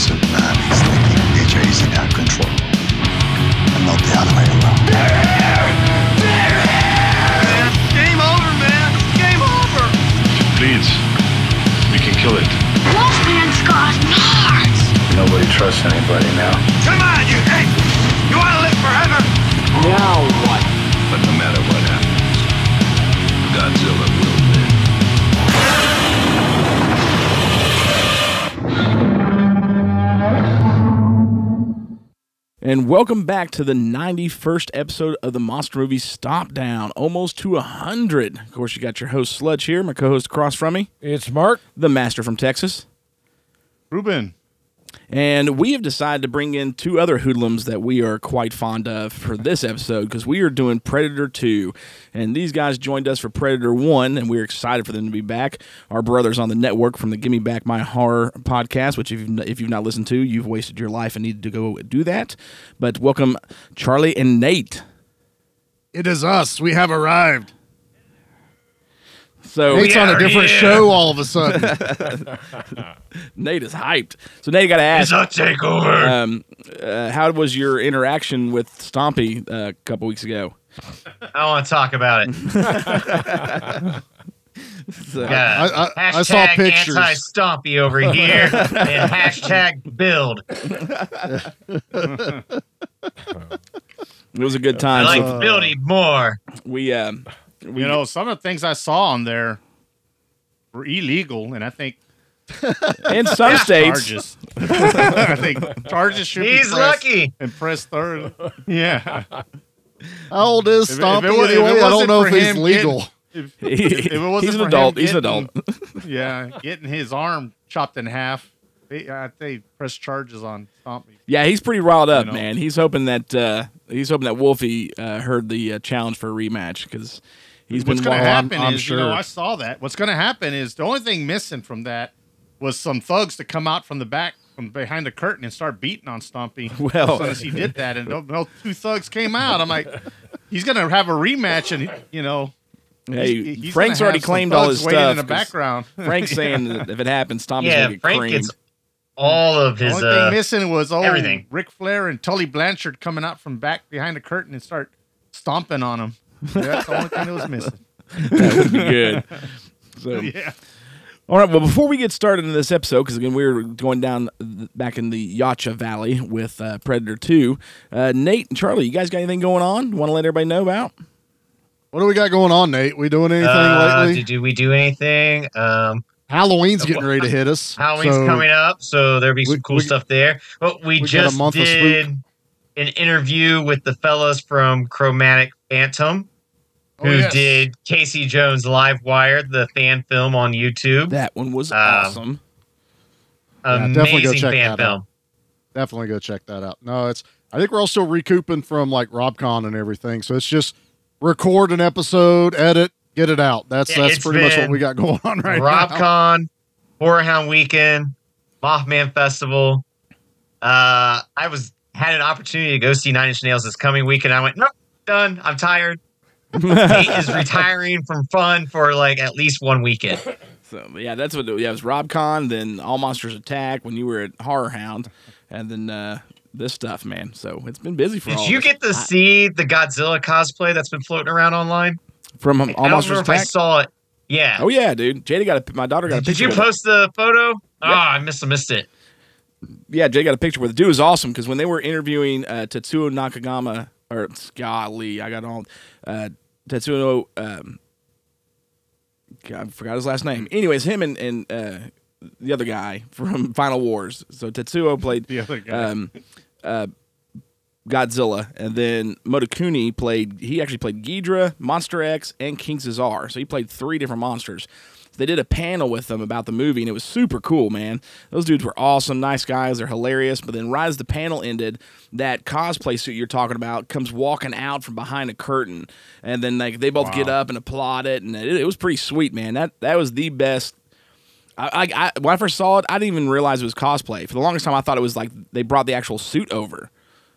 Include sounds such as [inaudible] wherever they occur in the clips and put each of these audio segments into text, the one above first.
Listen, man, he's thinking DJ's in out control. And not the other way around. Game over, man. Game over. Please, we can kill it. Wolfman scars Mars. Nobody trusts anybody And welcome back to the 91st episode of the Monster Movie Stop Down. Almost to 100. Of course, you got your host Sludge here, my co host across from me, It's Mark. the master from Texas. Ruben. And we have decided to bring in two other hoodlums that we are quite fond of for this episode because we are doing Predator 2. And these guys joined us for Predator 1, and we're excited for them to be back. Our brothers on the network from the Gimme Back My Horror podcast, which if you've, if you've not listened to, you've wasted your life and need to go do that. But welcome, Charlie and Nate. It is us. We have arrived. So Nate's on a different show all of a sudden. [laughs] Nate is hyped. So Nate got to ask, It's a takeover. um, uh, how was your interaction with Stompy uh, a couple weeks ago? I don't want to talk about it. [laughs] So- Yeah. I, I, I saw pictures. anti-stompy over here and [laughs] hashtag build. It was a good time. I time. like So building more. we, um, we You know, some of the things I saw on there were illegal, and I think [laughs] in some states, charges. [laughs] I think charges should be He's pressed lucky. and pressed third. Yeah. [laughs] How old is If it- if it wa- if it anyway? I don't know if he's him legal. If, if it wasn't he's an adult. him He's an adult. yeah, getting his arm chopped in half, they, uh, they press charges on Stompy. Yeah, he's pretty riled up, know. man. He's hoping that uh, he's hoping that Wolfie uh, heard the uh, challenge for a rematch because he's What's going to happen I'm is, you know. I saw that. What's going to happen is the only thing missing from that was some thugs to come out from the back, from behind the curtain, and start beating on Stumpy. [laughs] Well- as soon as he did that, and no, no two thugs came out. I'm like, he's going to have a rematch, and you know, Hey, he's- he's Frank's gonna already some claimed all his waiting stuff. in the background. [laughs] Frank's saying that if it happens, Tommy's Yeah, gonna get Frank creamed. gets all of The his. only Uh, thing missing was old everything. Ric Flair and Tully Blanchard coming out from back behind the curtain and start stomping on him. That's the only thing that was missing. that would be good. So, [laughs] Yeah. all right. Well, before we get started in this episode, because again we're going down th- back in the Yautja Valley with uh, Predator Two. Uh, Nate and Charlie, you guys got anything going on? Want to let everybody know about? What do we got going on, Nate? We doing anything uh, lately? did, did we do anything? Um, Halloween's getting ready to hit us. Halloween's so coming up, so there'll be some we- cool we- stuff there. But we, we just month of spook. did an interview with the fellas from Chromatic Phantom, Oh, who yes. did Casey Jones Live Wire, the fan film on YouTube. That one was Um, awesome. Yeah, definitely go check fan that film. Definitely go check that out. No, it's. I think we're all still recouping from like RobCon and everything. So it's just record an episode, edit, get it out. That's Yeah, that's pretty much what we got going on right now. RobCon, Horror Hound Weekend, Mothman Festival. Uh, I was had an opportunity to go see Nine Inch Nails this coming weekend. I went, nope, done. I'm tired. [laughs] Nate is retiring from fun for like at least one weekend. So yeah, that's what. Yeah, it was Rob Con, then All Monsters Attack when you were at Horror Hound, and then uh, this stuff, man. So it's been busy for all. Did you us. get to see the Godzilla cosplay that's been floating around online? from um, I All don't Monsters if I saw it. Yeah. Oh yeah, dude. Jada got a. My daughter got a Did you it. post the photo? Ah, I missed missed it. Yeah, Jay got a picture with it. Dude was awesome because when they were interviewing uh, Tetsuo Nakagama, or golly, I got all uh, Tetsuo. Um, God, I forgot his last name. Anyways, him and and uh, the other guy from [laughs] Final Wars. So Tetsuo played The other guy. um, uh, Godzilla, and then Motokuni played. He actually played Ghidra, Monster X, and King Caesar. So he played three different monsters. They did a panel with them about the movie, and it was super cool, man. Those dudes were awesome, nice guys. They're hilarious. But then, right as the panel ended, that cosplay suit you're talking about comes walking out from behind a curtain, and then like they both get up and applaud it, and it, it was pretty sweet, man. That that was the best I, I, I when I first saw it, I didn't even realize it was cosplay. For the longest time, I thought it was like they brought the actual suit over,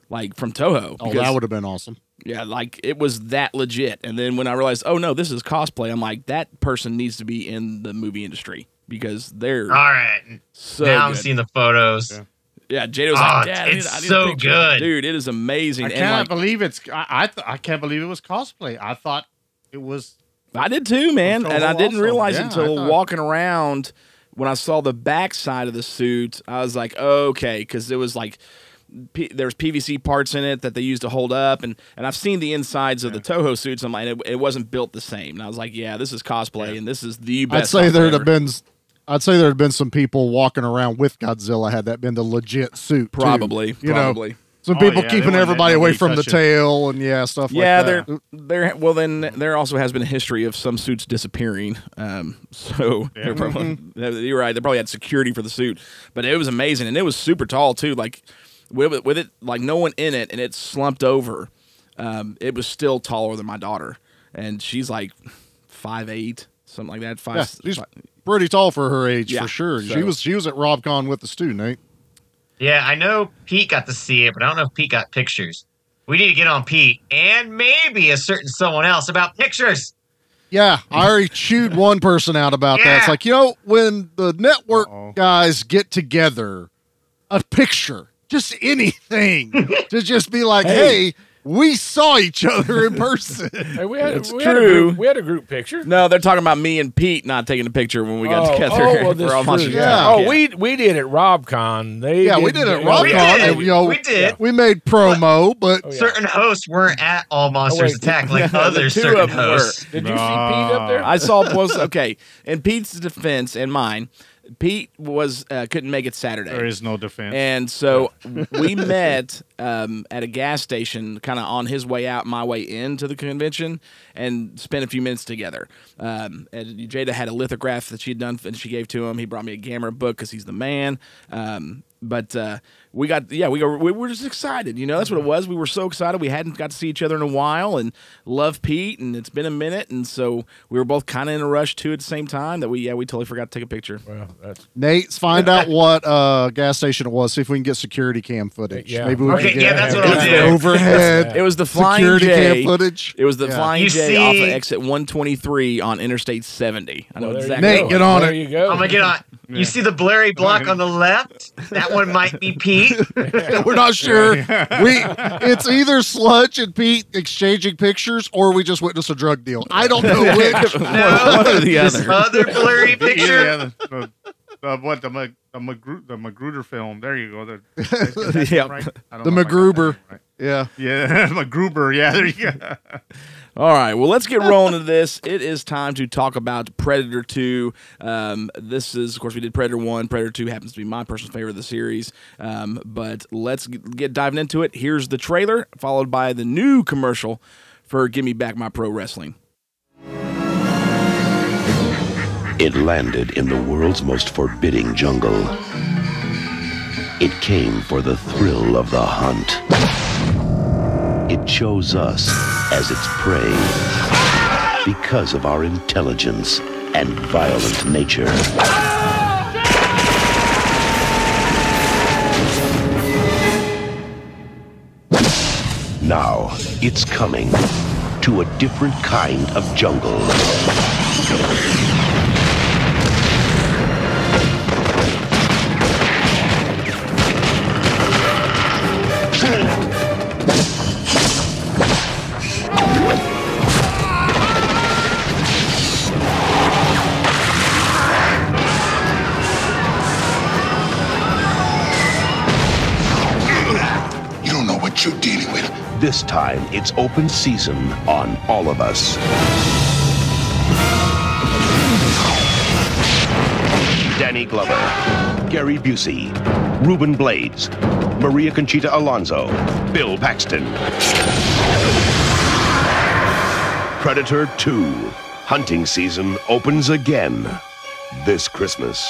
like from Toho. Oh, that would have been awesome. Yeah, like it was that legit. And then when I realized, oh no, this is cosplay, I'm like, that person needs to be in the movie industry because they're All right. so now I'm good. seeing the photos. Yeah, Yeah, Jada was Ah, like, Dad, I need, it's I need so picture." good. dude. It is amazing. I and can't like, believe it's. I I, th- I can't believe it was cosplay. I thought it was. I did too, man. And I didn't also, realize yeah, until thought- walking around when I saw the back side of the suit, I was like, okay, because it was like P- there's PVC parts in it that they used to hold up, and and I've seen the insides of the Toho suits. I'm like, it, it wasn't built the same. And I was like, yeah, this is cosplay, and this is the best. I'd say there'd ever. have been. I'd say there'd have been some people walking around with Godzilla had that been the legit suit. too. Probably, you probably. know, some Oh, people yeah, keeping everybody away from the tail and yeah, stuff Yeah, like that. there, there. Well, then there also has been a history of some suits disappearing. Um, [laughs] so they're probably, [laughs] you're right. They probably had security for the suit, but it was amazing, and it was super tall too. Like with it, with it, like no one in it, and it slumped over. Um, it was still taller than my daughter, and she's like five eight, something like that. Five. Yeah, she's fi- pretty tall for her age Yeah, for sure. so- She was she was at RobCon with the student, Nate. Yeah, I know Pete got to see it, but I don't know if Pete got pictures. We need to get on Pete and maybe a certain someone else about pictures. Yeah, I already chewed one person out about that. It's like, you know, when the network Uh-oh. guys get together, a picture, just anything, [laughs] to just be like, hey, we saw each other in person. [laughs] Hey, we had, It's we Had a true. group, we had a group picture. no, they're talking about me and Pete not taking a picture when we got oh, oh together. Oh, well, [laughs] for that's all true. Monsters Yeah. Oh, Inc. we we did at RobCon. They Yeah, we did- did it at you know, We RobCon. did. and, you know, We did. We made promo, but Oh, yeah. Certain hosts weren't at All Monsters oh, wait. Attack like The other two certain of them were. Did you see Pete up there? I saw was okay. In Pete's defense and mine, Pete was uh, couldn't make it Saturday. There is no defense. And so [laughs] we met um, at a gas station, kind of on his way out, my way into the convention, and spent a few minutes together. Um, and Jada had a lithograph that she'd done, and she gave to him. He brought me a Gamera book because he's the man. Um, but uh, we got, yeah, we, were, we were just excited. You know, that's what it was. We were so excited. We hadn't got to see each other in a while, and love Pete, and it's been a minute, and so we were both kind of in a rush too at the same time. That we, yeah, we totally forgot to take a picture. well, that's Nate, find out [laughs] what uh, gas station it was. See if we can get security cam footage. Yeah. Maybe we Okay, can yeah, that's what it I'll was do. the overhead It was the Flying security J. cam footage. It was the Yeah. Flying You J off of exit 123 on Interstate 70. I know well, exactly. Nate, go. get on there it. you go. I'm gonna get on. You see the blurry block on the left? That one might be [laughs] Pete. [laughs] We're not sure. We it's either Sludge and Pete exchanging pictures, or we just witnessed a drug deal. I don't know [laughs] which. No, One or the this other. other blurry [laughs] picture. Yeah, the, the, the, what the Mag- the, Magru- the Magruder film? There you go. The, Yep. right? The know if I got that MacGruber. right. Yeah. Yeah, Magruber. Yeah, there you go. All right, well, let's get rolling to this. It is time to talk about Predator 2. Um, this is, of course, we did Predator 1. Predator 2 happens to be my personal favorite of the series. Um, but let's get diving into it. Here's the trailer, followed by the new commercial for Give Me Back My Pro Wrestling. It landed in the world's most forbidding jungle. It came for the thrill of the hunt. It chose us as its prey because of our intelligence and violent nature. Now, it's coming to a different kind of jungle. This time, it's open season on all of us. Danny Glover, Gary Busey, Ruben Blades, Maria Conchita Alonso, Bill Paxton. Predator 2. Hunting season opens again this Christmas.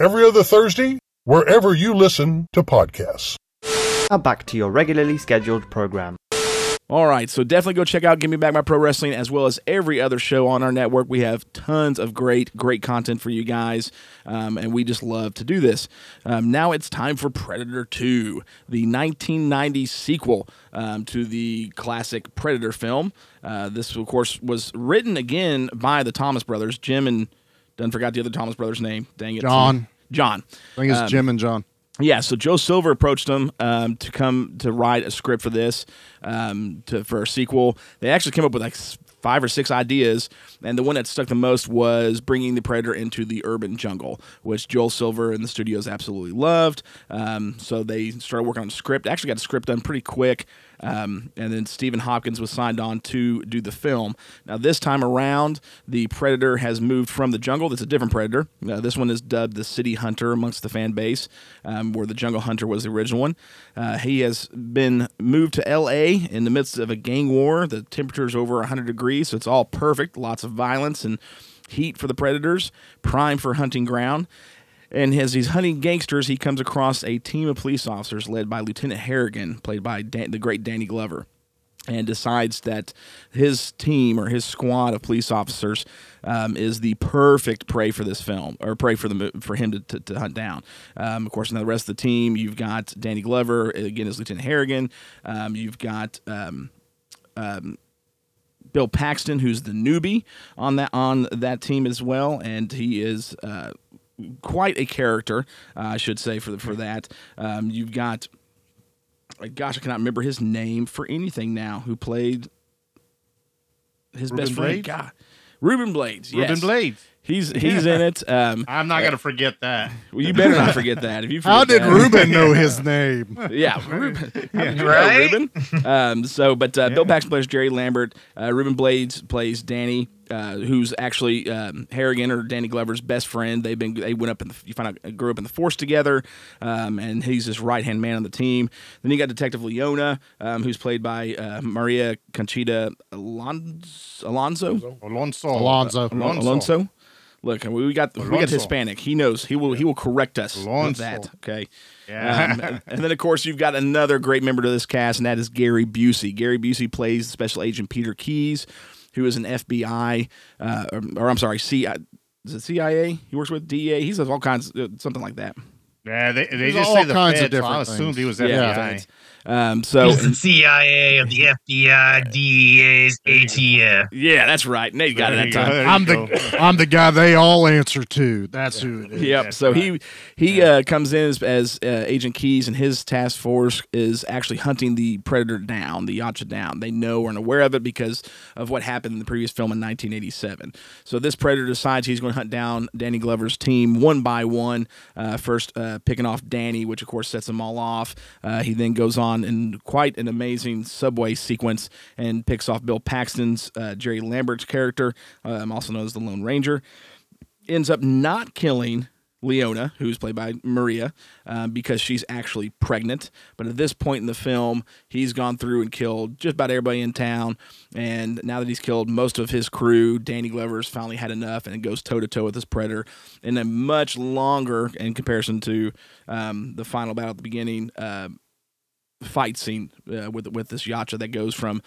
Every other Thursday, wherever you listen to podcasts. Now back to your regularly scheduled program. All right, so definitely go check out Give Me Back My Pro Wrestling as well as every other show on our network. We have tons of great, great content for you guys, um, and we just love to do this. Um, now it's time for Predator 2, the 1990 sequel um, to the classic Predator film. Uh, this, of course, was written again by the Thomas brothers, Jim and, done forgot the other Thomas brothers' name. Dang it. John. John. I think it's Um, Jim and John. yeah, so Joel Silver approached them um, to come to write a script for this um, to for a sequel. They actually came up with like five or six ideas, and the one that stuck the most was bringing the Predator into the urban jungle, which Joel Silver and the studios absolutely loved. Um, so they started working on the script. Actually, got the script done pretty quick. Um, and then Stephen Hopkins was signed on to do the film. Now, this time around, the Predator has moved from the jungle. It's a different Predator. This one is dubbed the City Hunter amongst the fan base, um, where the Jungle Hunter was the original one. Uh, he has been moved to L.A. in the midst of a gang war. The temperature is over 100 degrees, so it's all perfect. Lots of violence and heat for the Predators, prime for hunting ground. And as he's hunting gangsters, he comes across a team of police officers led by Lieutenant Harrigan, played by Dan- the great Danny Glover, and decides that his team or his squad of police officers um, is the perfect prey for this film, or prey for the for him to, to, to hunt down. Um, of course, now the rest of the team, you've got Danny Glover again as Lieutenant Harrigan. Um, you've got um, um, Bill Paxton, who's the newbie on that on that team as well, and he is uh, quite a character, uh, I should say for the, for that. Um, you've got, gosh, I cannot remember his name for anything now. Who played his Ruben best friend? Blades? God, Ruben Blades. Ruben yes. Blades. He's he's in it. Um, I'm not gonna forget that. well, you better not forget that. If you How did that- Ruben know [laughs] his name? yeah, [laughs] Ruben. How did you know, Right? Ruben. Um, so, but uh, Bill Paxton plays Jerry Lambert. Uh, Ruben Blades plays Danny, uh, who's actually um, Harrigan or Danny Glover's best friend. They've been they went up in the, you find out grew up in the force together, um, and he's his right hand man on the team. Then you got Detective Leona, um, who's played by uh, Maria Conchita Alonso. Alonso. Alonso. Alonso. Alonso. Alonso. Look, we we got we got Hispanic. He knows. He will he will correct us with Alonso. that. Okay. Yeah. Um, and- and then of course you've got another great member to this cast, and that is Gary Busey. Gary Busey plays Special Agent Peter Keys, who is an FBI, uh, or, or I'm sorry, C. Is it CIA? He works with DEA. He does all kinds, uh, something like that. Yeah, they, they just all say the kinds of feds, so I assumed things. he was Yeah. FBI. Um, so He's the CIA of the [laughs] FBI, DEA's ATF. yeah, that's right. Nate got it that you go, time. I'm go. the I'm the guy they all answer to. That's who it is. Yep. So he he uh, comes in as, as uh, Agent Keys, and his task force is actually hunting the predator down, the Yautja down. They know and aware of it because of what happened in the previous film in 1987. So this predator decides he's going to hunt down Danny Glover's team one by one. Uh, first, uh, picking off Danny, which of course sets them all off. Uh, he then goes on in quite an amazing subway sequence and picks off Bill Paxton's uh, Jerry Lambert's character, um, also known as the Lone Ranger ends up not killing Leona, who's played by Maria, uh, because she's actually pregnant. But at this point in the film, he's gone through and killed just about everybody in town. And now that he's killed most of his crew, Danny Glover's finally had enough and goes toe to toe with this predator in a much longer, in comparison to um, the final battle at the beginning, uh, fight scene uh, with with this Yautja that goes from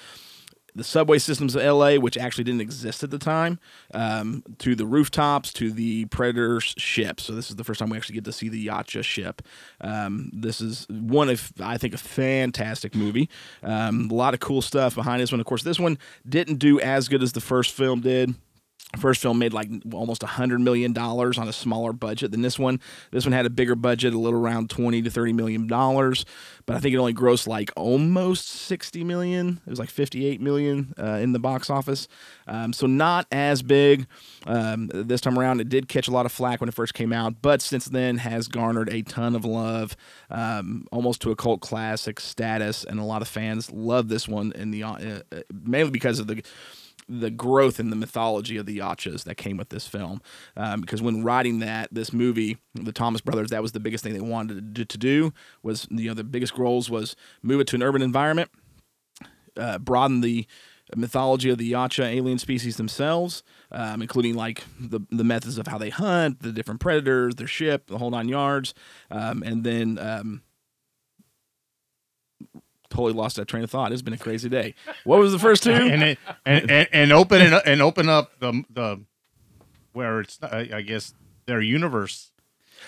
the subway systems of LA, which actually didn't exist at the time, um, to the rooftops, to the Predator's ship. So this is the first time we actually get to see the Yautja ship. Um, this is one of, I think, a fantastic movie. Um, a lot of cool stuff behind this one. Of course, this one didn't do as good as the first film did. First film made like almost a hundred million dollars on a smaller budget than this one. This one had a bigger budget, a little around twenty to thirty million dollars, but I think it only grossed like almost sixty million. It was like fifty-eight million uh, in the box office, um, so not as big. Um, this time around, it did catch a lot of flack when it first came out, but since then has garnered a ton of love, um, almost to a cult classic status, and a lot of fans love this one. In the uh, uh, mainly because of the the growth in the mythology of the Yautjas that came with this film. Um, because when writing that this movie, the Thomas brothers, that was the biggest thing they wanted to do, to do was you know the biggest goals was move it to an urban environment, uh, broaden the mythology of the Yautja alien species themselves, um, including like the the methods of how they hunt, the different predators, their ship, the whole nine yards, um, and then. Totally lost that train of thought. It's been a crazy day. What was the first two? [laughs] and, it, and, and and open it up, and open up the the where it's I, I guess their universe.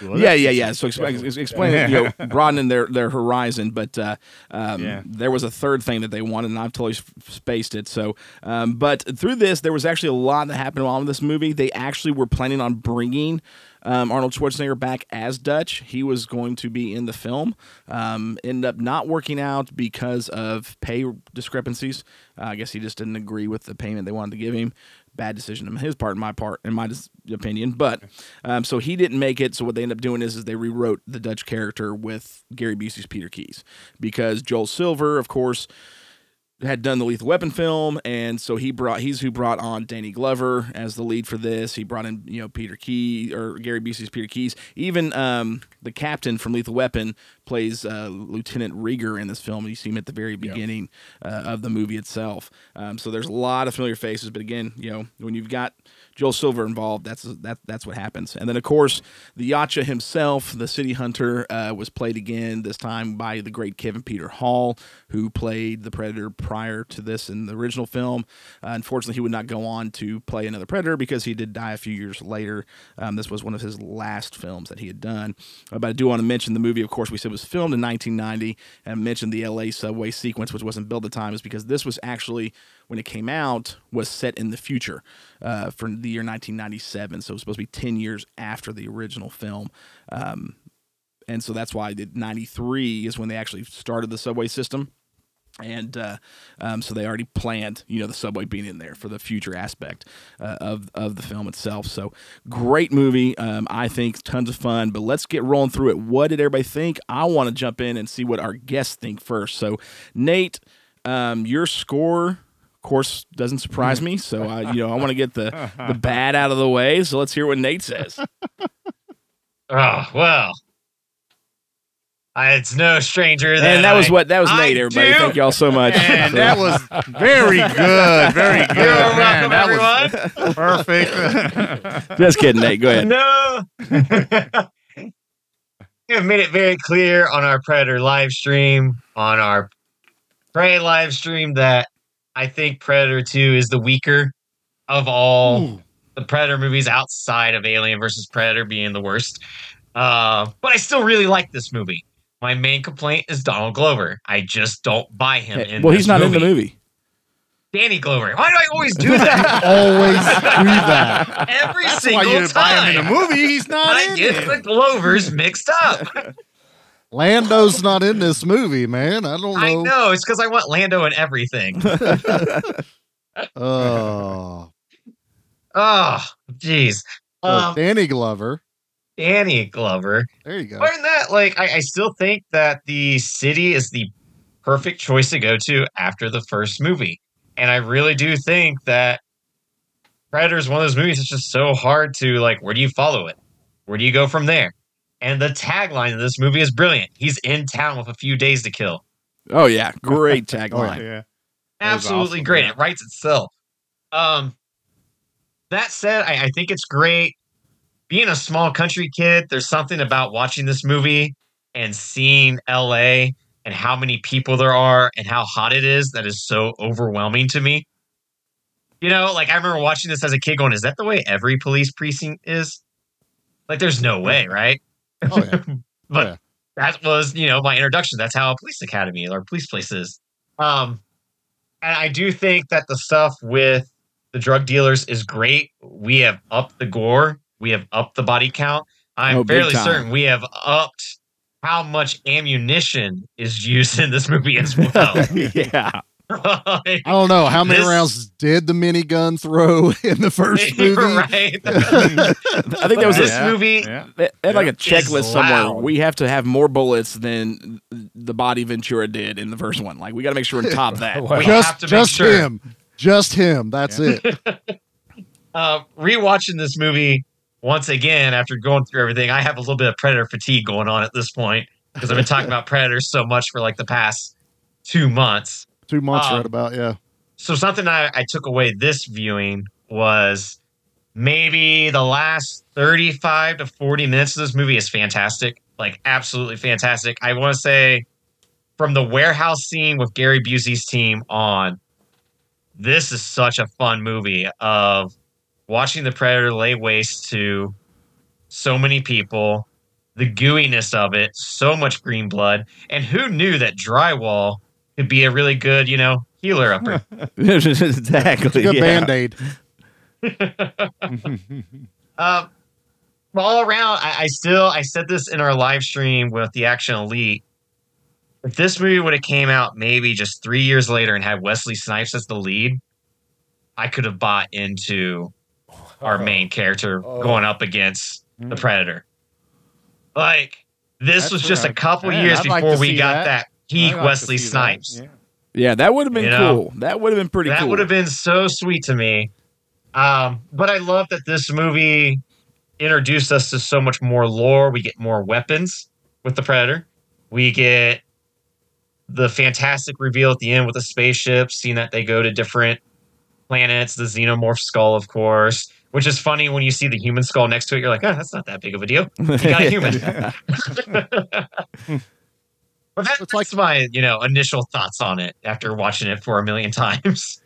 other yeah, yeah, yeah. So explain, ex- explain it, you know, [laughs] broadening their, their horizon. But uh, um, Yeah. there was a third thing that they wanted, and I've totally spaced it. So, um, but through this, there was actually a lot that happened while in this movie. They actually were planning on bringing um, Arnold Schwarzenegger back as Dutch. He was going to be in the film. Um, ended up not working out because of pay discrepancies. Uh, I guess he just didn't agree with the payment they wanted to give him. Bad decision on his part, in my part, in my opinion. But um, so he didn't make it. So what they end up doing is, is they rewrote the Dutch character with Gary Busey's Peter Keys because Joel Silver, of course, had done the Lethal Weapon film, and so he brought he's who brought on Danny Glover as the lead for this. He brought in you know Peter Key or Gary Busey's Peter Keys. Even um, the captain from Lethal Weapon plays uh, Lieutenant Rieger in this film. You see him at the very beginning uh, of the movie itself. Um, so there's a lot of familiar faces, but again, you know when you've got Joel Silver involved, that's that that's what happens. And then of course the Yautja himself, the City Hunter, uh, was played again this time by the great Kevin Peter Hall, who played the Predator prior to this in the original film. Uh, unfortunately, he would not go on to play another Predator because he did die a few years later. Um, this was one of his last films that he had done. Uh, but I do want to mention the movie. Of course, we said was filmed in 1990, and mentioned the LA subway sequence, which wasn't built at the time, is because this was actually when it came out was set in the future uh, for the year 1997. So it was supposed to be 10 years after the original film. Um, and so that's why the 93 is when they actually started the subway system. And uh, um, so they already planned, you know, the subway being in there for the future aspect uh, of of the film itself. So great movie, um, I think, tons of fun. But let's get rolling through it. What did everybody think? I want to jump in and see what our guests think first. So Nate, um, your score course doesn't surprise me so uh, you know i want to get the the [laughs] bad out of the way so let's hear what nate says [laughs] Oh well, I, it's no stranger. That and that was what that was I nate everybody do. thank y'all so much And So- that was very good, very [laughs] good. You're man. welcome, that everyone. was perfect. just kidding nate go ahead No. we have made it very clear on our Predator live stream, on our Prey live stream, that I think Predator 2 is the weaker of all the Predator movies outside of Alien versus Predator being the worst. Uh, but I still really like this movie. My main complaint is Donald Glover. I just don't buy him in well this he's not in the movie Danny Glover. Why do I always do that? [laughs] Always do that. Every That's single why you time. buy him in a movie. He's not in. I get it. the Glovers mixed up. [laughs] Lando's not in this movie, man. I don't know. I know. know. It's because I want Lando in everything. [laughs] Oh, oh, jeez. so Um, Danny Glover. Danny Glover. There you go. Other than that, like, I, I still think that the city is the perfect choice to go to after the first movie. And I really do think that Predator is one of those movies that's just so hard to, like, where do you follow it? Where do you go from there? And the tagline of this movie is brilliant. He's in town with a few days to kill. oh yeah great [laughs] tagline Yeah. Absolutely awesome, great. yeah. It writes itself. Um, that said, I, I think it's great. Being a small country kid, there's something about watching this movie and seeing LA and how many people there are and how hot it is that is so overwhelming to me. You know, like I remember watching this as a kid going, is that the way every police precinct is? Like, there's no way, right? Oh yeah. [laughs] but Yeah. that was you know my introduction. That's how a police academy or police places. um and i do think that the stuff with the drug dealers is great. We have upped the gore. We have upped the body count. I'm Oh, fairly certain we have upped how much ammunition is used in this movie as [laughs] well. Yeah I don't know how many This- rounds did the minigun throw [laughs] in the first [laughs] movie. right [laughs] i think that was this a, Yeah. movie Yeah. they had like a checklist somewhere. We have to have more bullets than the body Ventura did in the first one. Like we got to make sure we top that. Well, We have just to just sure. him. Just him. That's it. uh, rewatching this movie once again after going through everything, I have a little bit of Predator fatigue going on at this point because I've been talking about Predators so much for like the past two months. Two months, Um, right about yeah. So something I, I took away this viewing was maybe the last 35 to 40 minutes of this movie is fantastic. Like absolutely fantastic. I want to say from the warehouse scene with Gary Busey's team on, this is such a fun movie of watching the predator lay waste to so many people, the gooiness of it, so much green blood, and who knew that drywall could be a really good, you know, healer upper. [laughs] exactly. Good yeah. band aid. [laughs] Um, all around, I, I still I said this in our live stream with the Action Elite. If this movie would have came out maybe just three years later and had Wesley Snipes as the lead, I could have bought into our main character going up against the Predator. Like this That's was just a couple Man, years I'd before to we got that. that, peak like Wesley. Snipes. Yeah. Yeah, that would have been You know? cool. That would have been pretty that cool. would have been so sweet to me. Um, but I love that this movie introduced us to so much more lore. We get more weapons with the Predator. We get the fantastic reveal at the end with the spaceship, seeing that they go to different planets, the xenomorph skull, of course. Which is funny when you see the human skull next to it, you're like, oh, that's not that big of a deal. You got a [laughs] human. [laughs] But that, that's my, you know, initial thoughts on it after watching it for a million [laughs] times.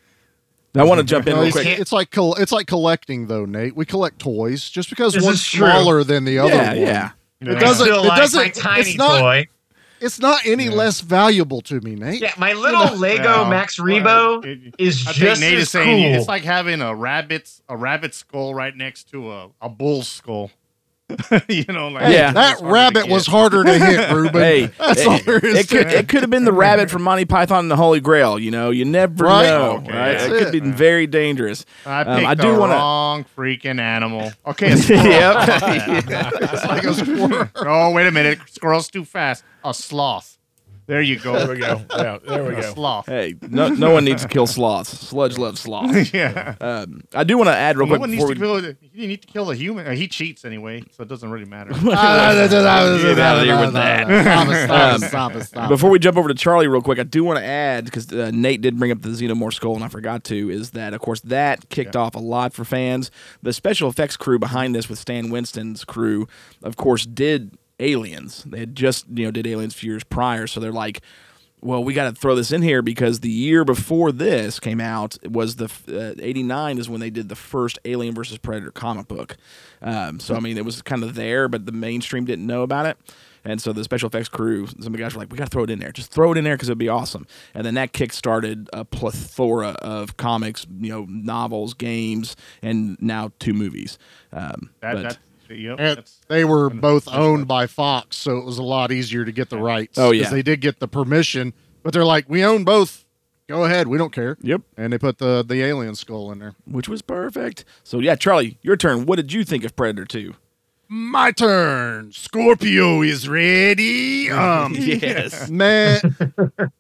I want to jump in No, real it's, quick. it's like col- it's like collecting though, Nate. We collect toys just because This one's smaller than the other Yeah, one. yeah. It I doesn't. still It like doesn't. tiny it's not. toy. It's not any less valuable to me, Nate. Yeah, my little Lego Well, Max well, Rebo it- is I just Nate as is saying cool. it's like having a rabbit's a rabbit skull right next to a, a bull's skull. [laughs] you know, like Hey, Yeah. that it's rabbit was harder to hit, [laughs] Ruben. Hey, [laughs] That's it, all there is it to could it. it could have been the rabbit from Monty Python and the Holy Grail. You know, you never Right. know. Okay, right? that's It could it. be very dangerous. I Um, picked I the do wanna- wrong freaking animal. Okay, a. Yep. It's like a squirrel. oh, wait a minute. Squirrel's too fast. A sloth. There you go. There we go. Yeah, there we go. sloth. Hey, no, no one needs to kill sloths. Sludge loves sloths. [laughs] yeah. Um, I do want to add real no quick one needs before to we kill. You need to kill a human. Uh, he cheats anyway, so it doesn't really matter. [laughs] Get out of [laughs] here with that. Stop it, stop Um, it, stop stop. Before we jump over to Charlie, real quick, I do want to add because uh, Nate did bring up the Xenomorph skull, and I forgot to. Is that of course that kicked off a lot for fans. The special effects crew behind this, with Stan Winston's crew, of course, did Aliens. They had just you know did Aliens a few years prior, so they're like. Well, we got to throw this in here because the year before this came out was the uh, '89 is when they did the first Alien versus Predator comic book. Um, so I mean, it was kind of there, but the mainstream didn't know about it. And so the special effects crew, some of the guys were like, "We got to throw it in there. Just throw it in there because it'd be awesome." And then that kick-started a plethora of comics, you know, novels, games, and now two movies. Um, That, but- that, yep, And they were both owned by Fox, so it was a lot easier to get the rights. Oh, 'cause yeah. they did get the permission, but they're like, "We own both. Go ahead. We don't care." Yep. And they put the the alien skull in there. which was perfect. So yeah, Charlie, your turn. What did you think of Predator Two? My turn. Scorpio is ready. Um, [laughs] yes. man. [laughs]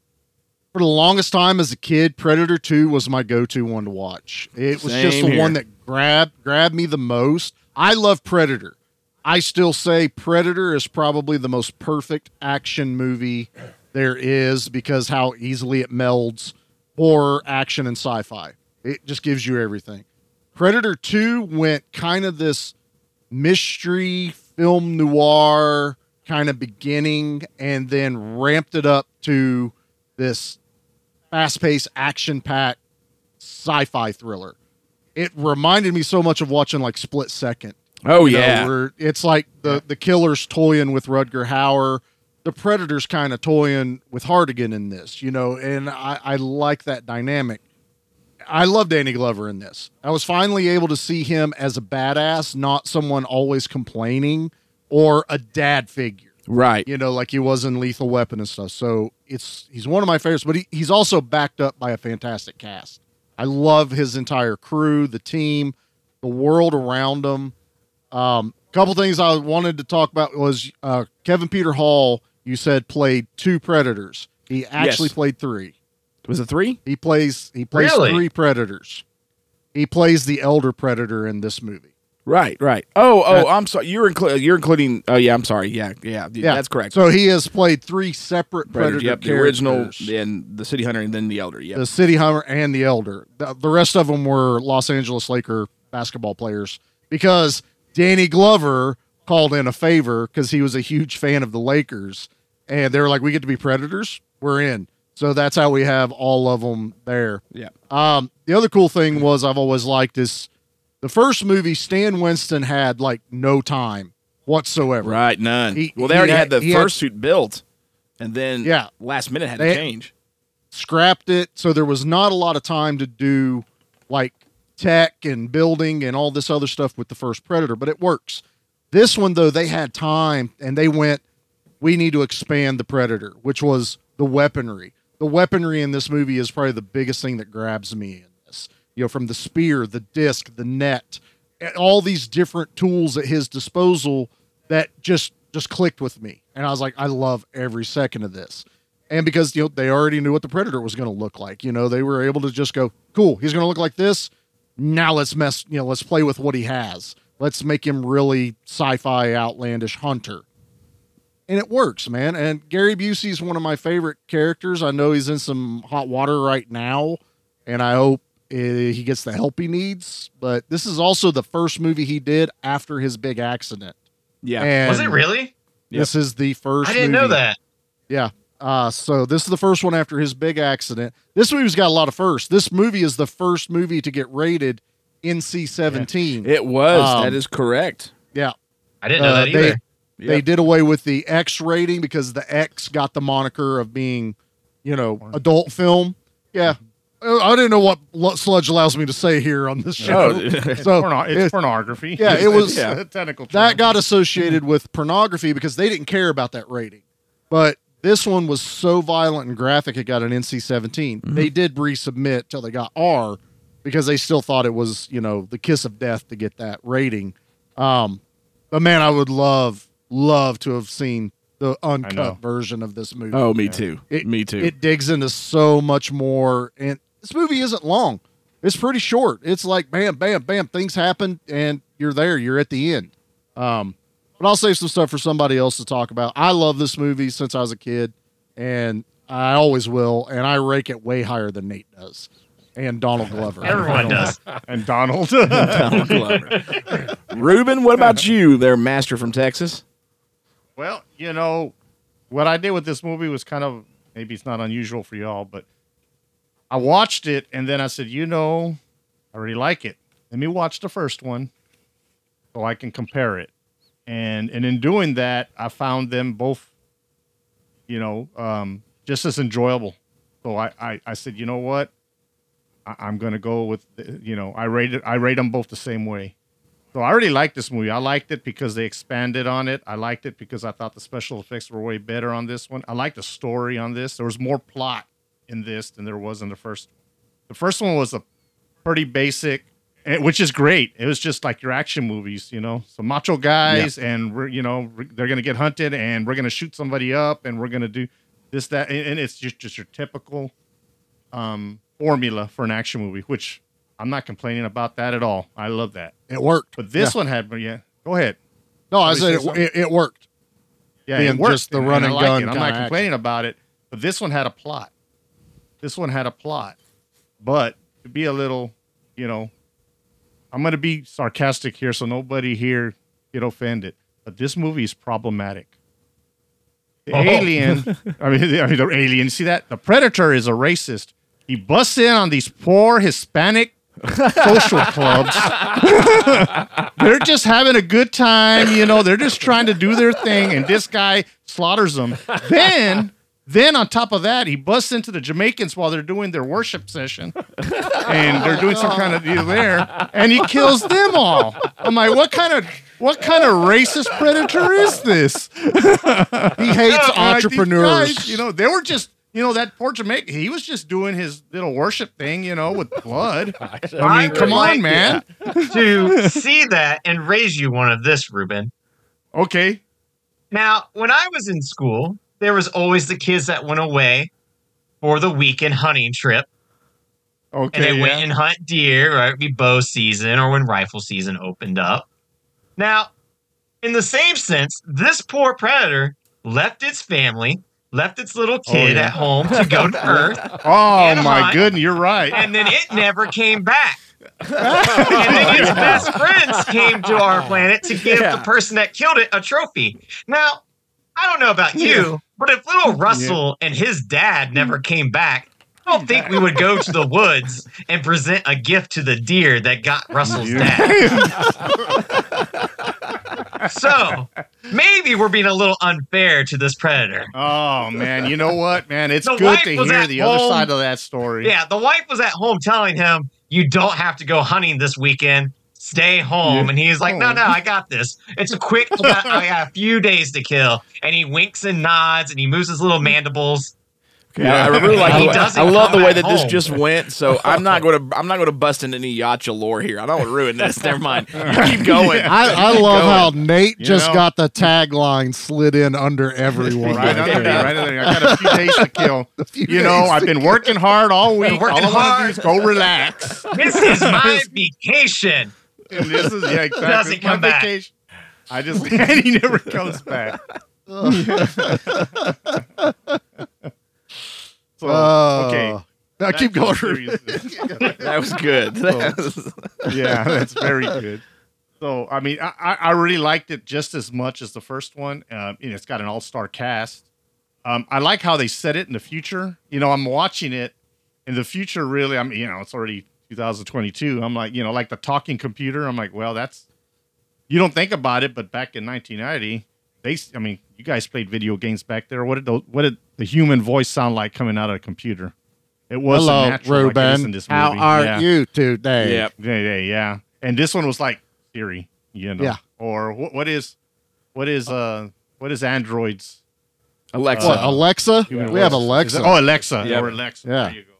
For the longest time as a kid, Predator 2 was my go-to one to watch. It was just the here. one that grabbed grabbed me the most. I love Predator. I still say Predator is probably the most perfect action movie there is because how easily it melds horror, action, and sci-fi. It just gives you everything. Predator 2 went kind of this mystery film noir kind of beginning and then ramped it up to this fast-paced action-packed sci-fi thriller it reminded me so much of watching like split second Oh you know, yeah. where it's like the the killer's toying with Rutger Hauer, the predator's kind of toying with Harrigan in this, you know, and I, I like that dynamic. I love Danny Glover in this. I was finally able to see him as a badass, not someone always complaining or a dad figure. Right. You know, like he was in Lethal Weapon and stuff. So it's he's one of my favorites, but he, he's also backed up by a fantastic cast. I love his entire crew, the team, the world around him. Um, couple things I wanted to talk about was uh, Kevin Peter Hall. You said played two Predators. He actually Yes. played three. Was it three? He plays he plays Really? three predators. He plays the elder predator in this movie. Right, right. Oh, oh, I'm sorry. You're inclu- you're including. Oh, yeah. I'm sorry. Yeah, yeah. Yeah, that's correct. So he has played three separate Predator, predator yep, the original, characters. and the City Hunter, and then the Elder. Yeah. the City Hunter and the Elder. The, the rest of them were Los Angeles Laker basketball players because Danny Glover called in a favor because he was a huge fan of the Lakers, and they were like, "We get to be Predators, we're in." So that's how we have all of them there. Yeah. Um, the other cool thing was I've always liked is the first movie. Stan Winston had like no time whatsoever. Right, none. He- well, they already had- had, the he had- first suit built, and then Yeah. last minute had to change. scrapped it so there was not a lot of time to do like tech and building and all this other stuff with the first predator but it works this one though they had time and they went we need to expand the predator which was the weaponry the weaponry in this movie is probably the biggest thing that grabs me you know from the spear the disc the net all these different tools at his disposal that just just clicked with me. And i was like i love every second of this. And because you know they already knew what the predator was going to look like you know they were able to just go cool he's going to look like this. Now let's mess you know let's play with what he has. Let's make him really sci-fi outlandish hunter. And it works man. And gary busey is one of my favorite characters. I know he's in some hot water right now and i hope he gets the help he needs but this is also the first movie he did after his big accident Yeah. And Was it really? this is the first I didn't know that. yeah. Uh, so this is the first one after his big accident. This movie's got a lot of firsts. This movie is the first movie to get rated NC seventeen. It was. Um, that is correct. Yeah. I didn't know Uh, that either. They, they did away with the X rating because the X got the moniker of being, you know, adult film. Yeah. Uh, I didn't know what Sludge allows me to say here on this show. Oh, [laughs] It's, so porno- it's it- pornography. Yeah, it [laughs] was- It's a technical. that got associated with pornography because they didn't care about that rating. But this one was so violent and graphic, it got an NC 17. They did resubmit till they got R because they still thought it was, you know, the kiss of death to get that rating. Um, but man, I would love, love to have seen the uncut version of this movie. Oh, me too. It- me too. It digs into so much more. And this movie isn't long. It's pretty short. It's like bam, bam, bam. Things happen and you're there. You're at the end. Um, but I'll save some stuff for somebody else to talk about. I love this movie since I was a kid, and I always will. And I rank it way higher than Nate does, and Donald Glover. [laughs] Everyone does. and Donald. [laughs] Donald Glover. [laughs] Ruben, what about you, there, master from Texas? Well, you know, what I did with this movie was kind of maybe it's not unusual for y'all, but I watched it and then I said, you know, I really like it. Let me watch the first one so I can compare it. And and in doing that, I found them both, you know, um, just as enjoyable. So I, I, I said, you know what? I, I'm gonna go with you know, I rated I rate them both the same way. So I really liked this movie. I liked it because they expanded on it. I liked it because I thought the special effects were way better on this one. I liked the story on this. There was more plot in this than there was in the first. The first one was a pretty basic, eh, which is great. It was just like your action movies, you know, some macho guys, and we're you know they're gonna get hunted, and we're gonna shoot somebody up, and we're gonna do this that, and it's just just your typical um, formula for an action movie, which I'm not complaining about that at all. I love that. It worked. But this Yeah. one had, yeah. Go ahead. No, I said it, it, it worked. Yeah, Being it worked. just the and- run and and gun it. I'm not complaining about it, but this one had a plot. This one had a plot, but to be a little, you know, I'm going to be sarcastic here, so nobody here get offended. But this movie is problematic. The Oh. alien, [laughs] I mean, I mean, the alien. See that? The predator is a racist. He busts in on these poor Hispanic social [laughs] clubs. [laughs] they're just having a good time, you know. They're just trying to do their thing, and this guy slaughters them. Then, then on top of that, he busts into the Jamaicans while they're doing their worship session, and they're doing some kind of deal there, and he kills them all. I'm like, what kind of what kind of racist predator is this? He [laughs] hates Like, these entrepreneurs. guys, you know, they were just. You know that poor Jamaican, he was just doing his little worship thing, you know, with blood. [laughs] I mean, would come on, like man. [laughs] to see that and raise you one of this, Ruben. Okay. Now, when I was in school, there was always the kids that went away for the weekend hunting trip. Okay. and they yeah. went and hunt deer, right? It'd be bow season or when rifle season opened up. Now, in the same sense, this poor predator left its family, left its little oh, kid yeah. at home to go to [laughs] Earth, Oh my hunt. goodness, you're right. and then it never came back. [laughs] and then its best friends came to our [laughs] planet to give the person that killed it a trophy. Now, I don't know about you, but if little Russell and his dad never mm. came back, I don't think we would go to the [laughs] woods and present a gift to the deer that got Russell's dad. [laughs] so maybe we're being a little unfair to this predator. Oh man, you know what, man? It's The good to hear the other side of that story. Yeah, the wife was at home telling him, "You don't have to go hunting this weekend. Stay home." Yeah. And he's like, "No, no, I got this. It's a quick. I got, I got a few days to kill." And he winks and nods, and he moves his little mandibles. Yeah, I really like. [laughs] He the way- doesn't I love the way back that this just went. So I'm not [laughs] going to. I'm not going to bust into any Yautja lore here. I don't want to ruin this. Never mind. [laughs] You keep going. I, I Keep love going. how Nate You just know? got the tagline slid in under everyone. Right under there, right under there. I got a few days to kill. You know, I've been working hard all week. Working all I want to do hard. is go relax. This is my vacation. And this is yeah, exactly. Doesn't It's my come back. vacation. I just [laughs] and he never comes back. [laughs] so Uh, okay. Now keep going. [laughs] That was good. That was- yeah, that's very good. So, I mean, I, I I really liked it just as much as the first one. You know, it's got an all-star cast. Um, I like how they set it in the future. You know, I'm watching it in the future. Really, I'm you know, it's already 2022. I'm like, you know, like the talking computer. I'm like, well, that's you don't think about it, but back in 1990, they, I mean, you guys played video games back there. What did the, what did the human voice sound like coming out of a computer? It wasn't Hello, natural like in Ruben. this How are Yeah. you today? Yep. Yeah, yeah, yeah. And this one was like Siri, you know. Yeah. Or what, what is what is uh what is Android's Alexa. What, Alexa? human We have voice? Is Alexa. it- oh, Alexa. Yep. Or Alexa. Yeah. There you go.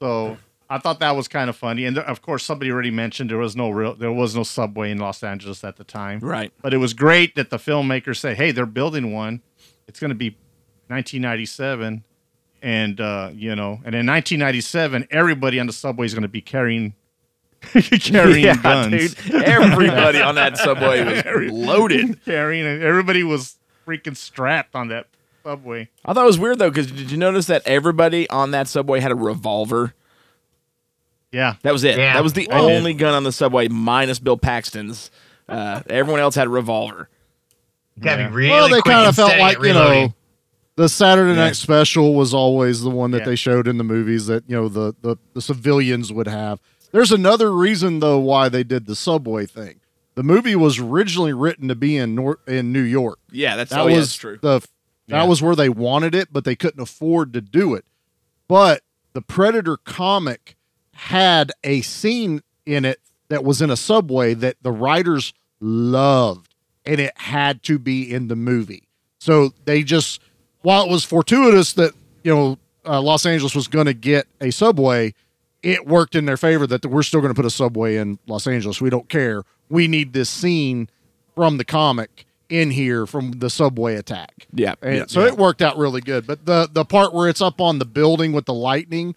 So I thought that was kind of funny. And of course somebody already mentioned there was no real there was no subway in Los Angeles at the time. Right. But it was great that the filmmakers say, hey, they're building one. It's gonna be 1997. And uh, you know, and in 1997, everybody on the subway is going to be carrying [laughs] carrying yeah, guns. dude. Everybody on that subway was [laughs] loaded. carrying everybody was freaking strapped on that subway. I thought it was weird though, because did you notice that everybody on that subway had a revolver? Yeah. That was it. Yeah. That was the I did. only gun on the subway, minus Bill Paxton's. Uh, everyone else had a revolver. Gotta Yeah. be really well, they kind of felt like you know the Saturday Yeah. Night Special was always the one that Yeah. they showed in the movies that you know the, the the civilians would have. There's another reason though why they did the subway thing. The movie was originally written to be in Nor- in New York. Yeah, that's That oh, was that's true. the that Yeah. was where they wanted it, but they couldn't afford to do it. But the Predator comic had a scene in it that was in a subway that the writers loved, and it had to be in the movie. So they just, while it was fortuitous that you know uh, Los Angeles was going to get a subway, it worked in their favor that we're still going to put a subway in Los Angeles. We don't care. We need this scene from the comic in here from the subway attack. Yeah, And yeah, so yeah. it worked out really good. But the the part where it's up on the building with the lightning,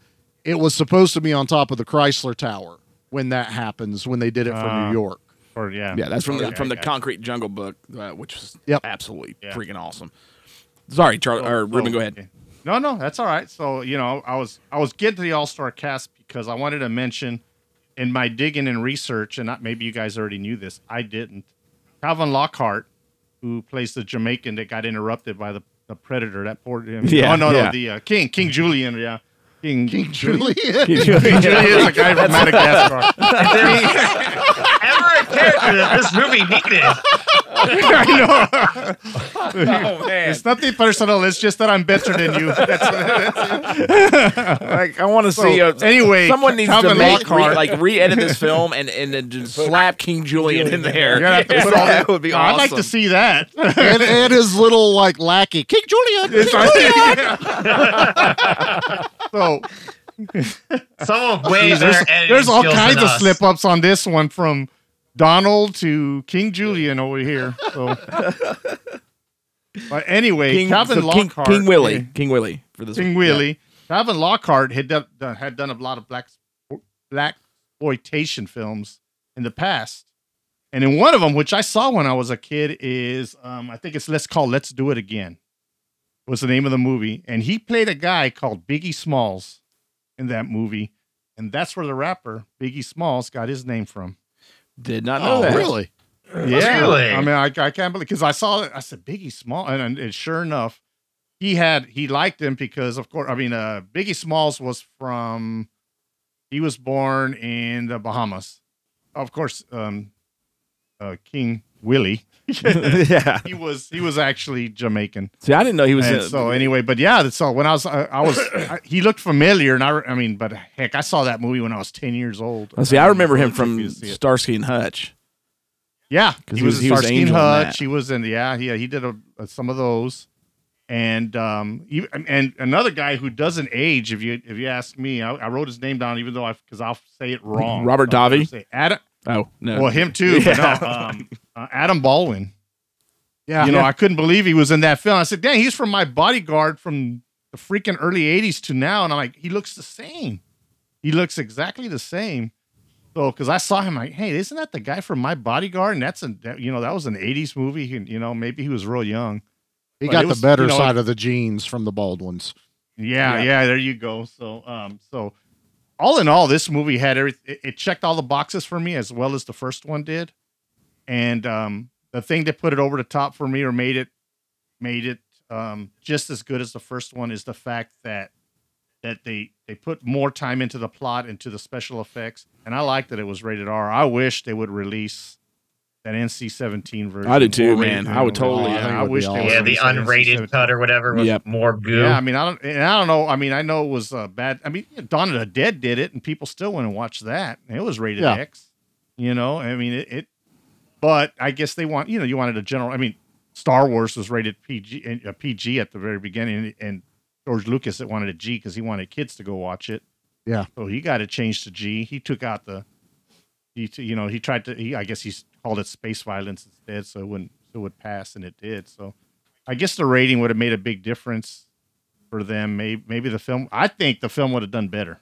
it was supposed to be on top of the Chrysler Tower when that happens when they did it for Ah. New York. Or yeah. Yeah, that's from the Okay, from the okay. Concrete Jungle book, uh, which was Yep. absolutely Yeah. freaking awesome. Sorry, Charlie or So- Ruben, so- go ahead. okay. No, no, that's all right. So you know, I was I was getting to the All Star cast because I wanted to mention in my digging and research, and not, maybe you guys already knew this, I didn't. Calvin Lockhart, who plays the Jamaican that got interrupted by the, the predator, that poor him. [laughs] Yeah, oh no, yeah. no, the uh, King King Julian, yeah. King, King Julian. King Julian is a guy from Madagascar. [laughs] Ever a character that this movie needed. [laughs] I know. Oh man, It's nothing personal. It's just that I'm better than you. That's, that's [laughs] like I want to So, see. Uh, anyway, someone needs to make re, like re-edit this film and and then just slap King Julian in there. You're gonna have to put all that would be Oh, awesome. I'd like to see that. and, and his little like lackey, King Julian. King Julian. So Some of ways there's, there's all kinds of us. slip ups on this one from Donald to King Julian over here. So, but anyway, King, Calvin so King, Lockhart, King Willie, yeah, King Willie for this. King one. Yeah. Willie. Calvin Lockhart had done, done- had done a lot of black black exploitation films in the past, and in one of them, which I saw when I was a kid, is um, I think it's Let's Call Let's Do It Again. Was the name of the movie, and he played a guy called Biggie Smalls in that movie, and that's where the rapper Biggie Smalls got his name from. Did not know Oh, that. really? Yeah, Really? I mean, I, I can't believe because I saw it. I said Biggie Small, and, and, and sure enough, he had he liked him because of course. I mean, uh, Biggie Smalls was from. He was born in the Bahamas, of course. Um, uh, King Willie. [laughs] yeah. he was he was actually Jamaican. See, I didn't know he was. And in, so anyway, but yeah, so when I was uh, I was [coughs] I, he looked familiar, and I I mean, but heck, I saw that movie when I was ten years old. Oh, see, I remember him from me to see it. Starsky and Hutch. Yeah, he, he was, was- he was Starsky and Hutch. He was in yeah, yeah. He did a, a- some of those, and um, he, and another guy who doesn't age. If you if you ask me, I, I wrote his name down, even though I because I'll say it wrong. Robert So I'm gonna Davi? say Adam. Oh no. Well, him too. but [laughs] Yeah. no, um, uh, Adam Baldwin. Yeah. You know, I couldn't believe he was in that film. I said, "Dang, he's from my bodyguard from the freaking early '80s to now," and I'm like, he looks the same. He looks exactly the same. So, because I saw him, like, hey, isn't that the guy from my bodyguard? And that's a, that, you know, that was an '80s movie. And, you know, maybe he was real young. He But got it the was, better you know, side of the genes from the Baldwins. Yeah, Yeah. yeah, there you go. So, um, so all in all, this movie had every it, it checked all the boxes for me as well as the first one did. And um, the thing that put it over the top for me or made it made it um, just as good as the first one is the fact that that they they put more time into the plot into the special effects, and I like that it was rated R. I wish they would release that NC-17 version. I did too, man. I would totally, Yeah, yeah. I wish they would Yeah, the unrated cut or whatever was Yep. more good Yeah, I mean, I don't, and I don't know. I mean, I know it was uh, bad. I mean, Dawn of the Dead did it, and people still went and watched that. And it was rated Yeah. X. You know, I mean, it, it. But I guess they want, you know, you wanted a general. I mean, Star Wars was rated PG, uh, PG at the very beginning, and George Lucas that wanted a G because he wanted kids to go watch it. Yeah. So he got it changed to G. He took out the, he, you know, he tried to. He, I guess he called it space violence instead, so it wouldn't, so it would pass, and it did. So, I guess the rating would have made a big difference for them. Maybe, maybe the film. I think the film would have done better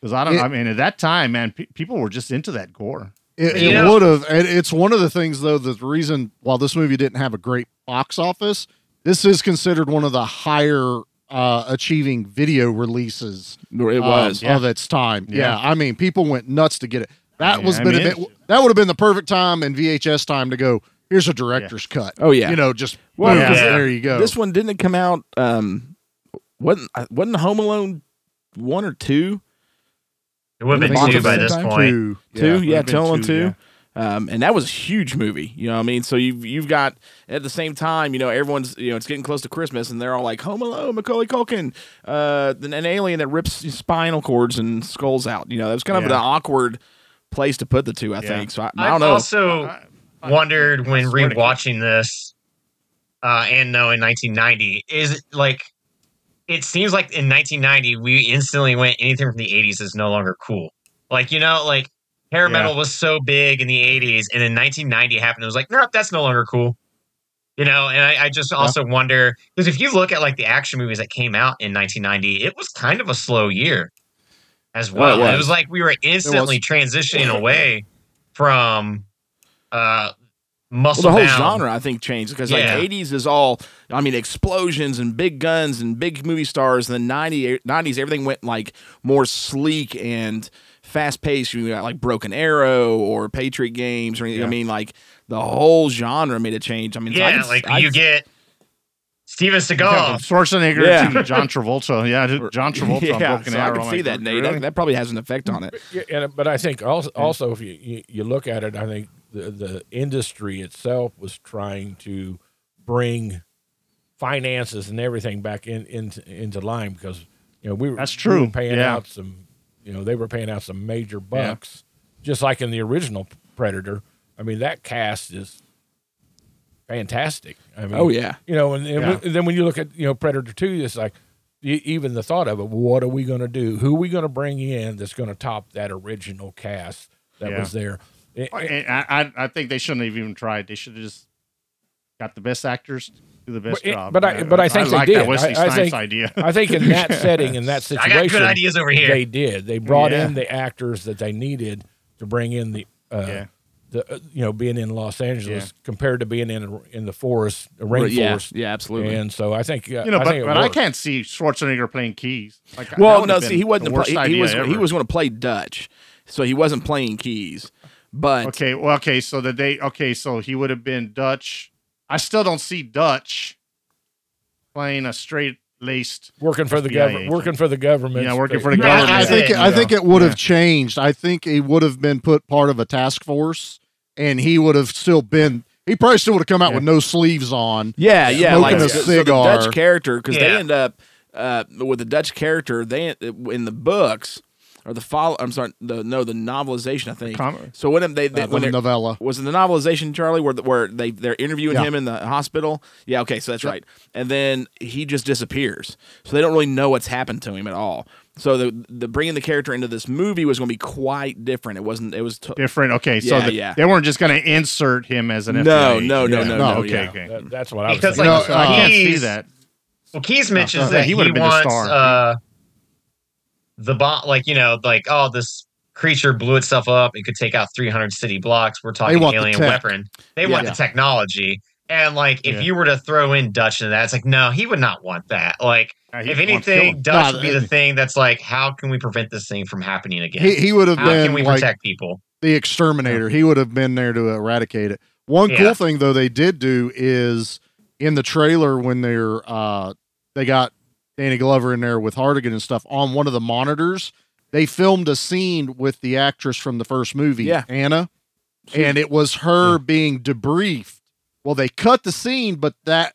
because I don't. It- I mean, at that time, man, pe- people were just into that gore. It, it know- would have. And it's one of the things, though, the reason while this movie didn't have a great box office, this is considered one of the higher uh, achieving video releases It um, was. of its time. Yeah. Yeah. I mean, people went nuts to get it. That Yeah, was I been mean, a bit, that would have been the perfect time in VHS time to go. Here's a director's cut. Oh, yeah. you know, just Well, boom, because there you go. This one didn't come out. Um, wasn't wasn't Home Alone one or two? It would have been two by this time? point. Two. Two, would've yeah, been Home Alone two, two. Um, and that was a huge movie, you know what I mean? So you've you've got at the same time, you know, everyone's you know it's getting close to Christmas, and they're all like Home Alone, Macaulay Culkin, uh, an an alien that rips spinal cords and skulls out. You know, that was kind of Yeah. an awkward place to put the two, I Yeah. think. So I, I I've don't know. also I- I- wondered I when swear to God. rewatching this, uh, and no, in 1990, is it like it seems like in 1990 we instantly went anything from the 80s is no longer cool. Like you know, like hair Yeah. metal was so big in the 80s, and then 1990 happened. It was like, nope, that's no longer cool. You know, and I, I just also wonder because if you look at like the action movies that came out in 1990, it was kind of a slow year as Oh, it well. it, was. was. like we were instantly transitioning away from uh Well, the whole bound. genre, I think, changed because Yeah. like '80s is all, I mean, explosions and big guns and big movie stars. And the 90, 90s, everything went like more sleek and fast paced. You got like Broken Arrow or Patriot Games or anything. I mean, like the whole genre made a change. I mean, so I Yeah, can- like I you can- get Steven Seagal. Yeah, Schwarzenegger Yeah. John Travolta. Yeah, [laughs] John Travolta on yeah, Broken so Arrow. I can I'm see like, that, Nate. really? That, that probably has an effect on it. Yeah, and, but I think also, also if you, you, you look at it, I think the, the industry itself was trying to bring finances and everything back in, into into line because you know we were That's we were true, paying yeah. out some you know they were paying out some major bucks just like in the original Predator. I mean that cast is fantastic. I mean, Oh, yeah. you know, and, and Yeah. when- then when you look at you know Predator Two, it's like even the thought of it. What are we going to do? Who are we going to bring in that's going to top that original cast that Yeah. was there? A- a- And I, I, I think they shouldn't have even tried. They should have just got the best actors to do the best But, it- job. but I, but I think like they did. that Wesley I, I think, idea. I think in that [laughs] setting, in that I situation, got good ideas over here. They did. They brought Yeah. in the actors that they needed to bring in the, uh, Yeah. the uh, you know, being in Los Angeles compared to being in in the forest, the Right, yeah, rainforest. yeah, absolutely. And so I think uh, you know, I but, think it but I can't see Schwarzenegger playing keys. Like, Well, no, see, he wasn't. the The worst play, he idea was he was going to play Dutch, so he wasn't playing keys. But Okay, well, okay, so the day, okay, so he would have been Dutch. I still don't see Dutch playing a straight laced working for the government, agent. working for the government. Yeah, working for the Yeah, government. I think Yeah. I think it would have Yeah. changed. I think he would have been put part of a task force, and he would have still been. He probably still would have come out with no sleeves on. yeah, yeah, smoking like a so- so the. Dutch character because they end up uh, with the Dutch character. They in the books or the follow. I'm sorry, the no, the novelization. I think. Com- so when they, they Uh, when the they're- novella. was it the novelization, Charlie, where where they they're interviewing Yeah. him in the hospital? Yeah, okay, so that's right. And then he just disappears, so they don't really know what's happened to him at all. So the the bringing the character into this movie was going to be quite different. It wasn't. It was. T- different. Okay, so Yeah, the- yeah. they weren't just going to insert him as an No, FBI agent. no, no, Yeah. no, no, Okay, yeah. okay. That- that's what I was Because, thinking. like, No, I can't see that. Well, Keys mentions no, that he he, would've been the wants star. uh, the bomb, like you know, like oh, this creature blew itself up. It could take out 300 city blocks. We're talking want the alien tech. weapon. They want Yeah. the technology. And like, if Yeah. you were to throw in Dutch into that, it's like, no, he would not want that. Like, Uh, if want to kill anything, him. Dutch Nah, would be the thing that's like, how can we prevent this thing from happening again? He he would have how been can we like protect people? the exterminator. He would have been there to eradicate it. One Yeah. cool thing though they did do is in the trailer when they're uh they got Danny Glover in there with Harrigan and stuff on one of the monitors, they filmed a scene with the actress from the first movie, Yeah. Anna, and it was her being debriefed. Well, they cut the scene, but that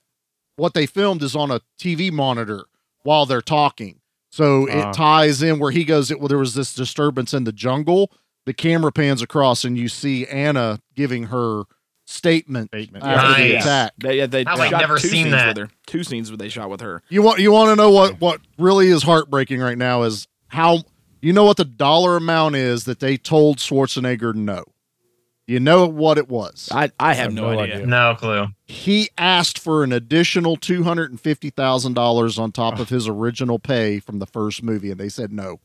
what they filmed is on a TV monitor while they're talking. So Ah. it ties in where he goes, it, well, there was this disturbance in the jungle. The camera pans across and you see Anna giving her statement, Statement. after the Nice. attack. They, yeah, they I've, shot never two seen scenes that. with her. Two scenes where they shot with her. You want you want to know what what really is heartbreaking right now is how you know what the dollar amount is that they told Schwarzenegger no. You know what it was. I I have have no, no idea. idea. No clue. he asked for an additional two hundred and fifty thousand dollars on top of his original pay from the first movie, and they said no.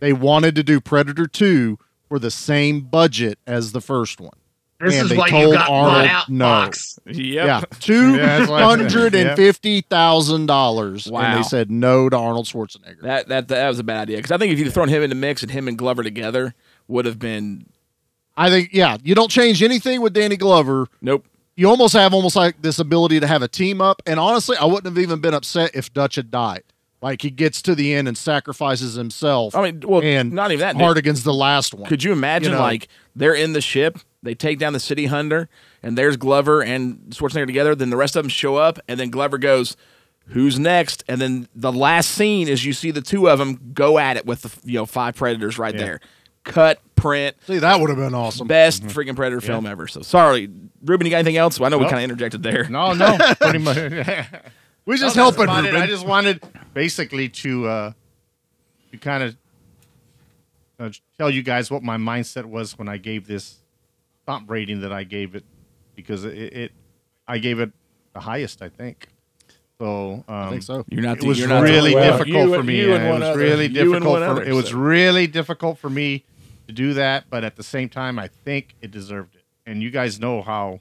They wanted to do Predator two for the same budget as the first one. This And is they why you got Arnold out, no. Fox. Yep. Yeah, two [laughs] Yeah, that's what I said. hundred and fifty thousand dollars, and they said no to Arnold Schwarzenegger. That that that was a bad idea because I think if you'd thrown him in the mix and him and Glover together would have been I think, yeah, you don't change anything with Danny Glover. nope. You almost have almost like this ability to have a team up. And honestly, I wouldn't have even been upset if Dutch had died. Like he gets to the end and sacrifices himself. I mean, well, and not even that. Harrigan's the last one. Could you imagine You know. like they're in the ship, they take down the city hunter, and there's Glover and Schwarzenegger together. Then the rest of them show up, and then Glover goes, "Who's next?" And then the last scene is you see the two of them go at it with the you know five predators right there. Cut, print, See, that would have been awesome. best freaking predator film ever. So sorry, Ruben, you got anything else? Well, I know we kind of interjected there. No, no, [laughs] pretty much. [laughs] we just No, helping about it. Ruben. I just wanted basically to uh to kind of uh, tell you guys what my mindset was when I gave this stomp rating that I gave it because it, it I gave it the highest I think. So um, I think so. You're not. It was you're really Well, difficult you for me. you and it was other. really You difficult. For, other, it was really difficult for me to do that, but at the same time, I think it deserved it. And you guys know how.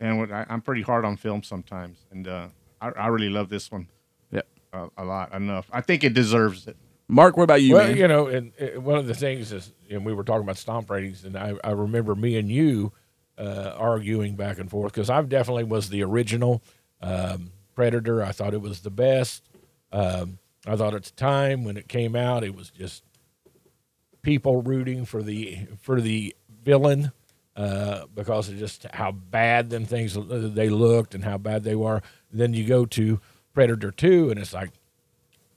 And what, I, I'm pretty hard on film sometimes, and uh, I, I really love this one Yeah, a, a lot enough. I think it deserves it. Mark, what about you, well, man? you know, and, uh one of the things is, and we were talking about stomp ratings, and I, I remember me and you uh, arguing back and forth because I definitely was the original um, Predator. I thought it was the best. Um, I thought at the time when it came out, it was just people rooting for the for the villain uh, because of just how bad them things they looked and how bad they were. Then you go to Predator Two, and it's like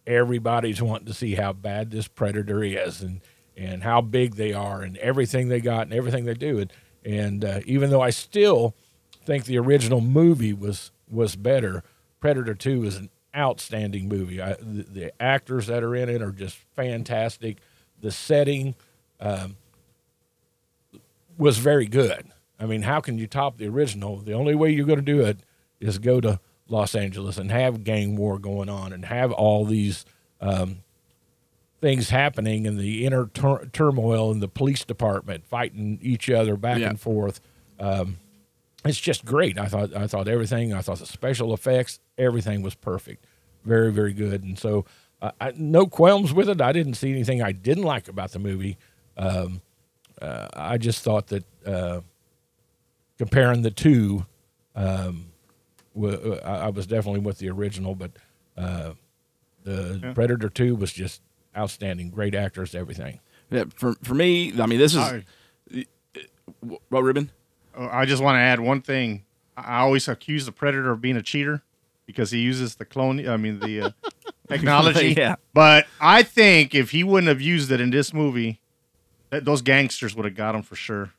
everybody's wanting to see how bad this predator is and and how big they are and everything they got and everything they do and and uh, even though I still think the original movie was was better, Predator Two is an outstanding movie. I, the, the actors that are in it are just fantastic. The setting um, was very good. I mean, how can you top the original? The only way you're going to do it is go to Los Angeles and have gang war going on and have all these um, things happening and the inner tur- turmoil in the police department fighting each other back Yeah. and forth. Um, it's just great. I thought I thought everything. I thought the special effects, everything was perfect, very very good. And so, uh, I, no qualms with it. I didn't see anything I didn't like about the movie. Um, uh, I just thought that uh, comparing the two, um, w- uh, I I was definitely with the original, but uh, the Yeah. Predator Two was just outstanding. Great actors, everything. Yeah, for for me, I mean, this is I- what Ruben. Uh, I just want to add one thing. I I always accuse the Predator of being a cheater because he uses the clone. I mean the uh, [laughs] technology. Yeah. But I think if he wouldn't have used it in this movie, that those gangsters would have got him for sure.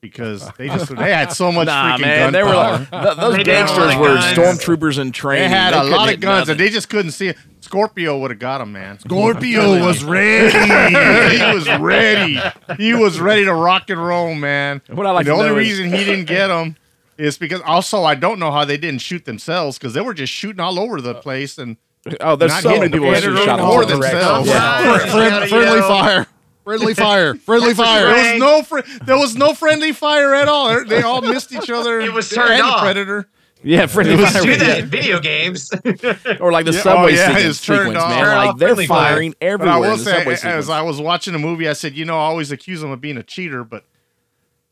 Because [laughs] they just they had so [laughs] much Nah, freaking man, they were like th- those They gangsters were guns. stormtroopers in training. They had a lot of guns, nothing. and they just couldn't see it. Scorpio would have got him, man. [laughs] Scorpio was ready. he was ready. He was ready to rock and roll, man. What I like the only know is- reason he didn't get him is because also I don't know how they didn't shoot themselves because they were just shooting all over the place and Oh, there's not so hitting many the people that predator shot or themselves. themselves. Yeah. Fri- friendly fire. Friendly fire. Friendly fire. There was no fr- there was no friendly fire at all. They- They all missed each other. It was and turned the off. predator. Yeah, friendly Let's fire. do that in video games. [laughs] Or like the Yeah, subway oh, yeah, sequence, it's turned sequence off. man. Turn Like off they're friendly fire. firing But I everywhere will in the say, subway as sequence. I was watching the movie, I said, you know, I always accuse him of being a cheater, but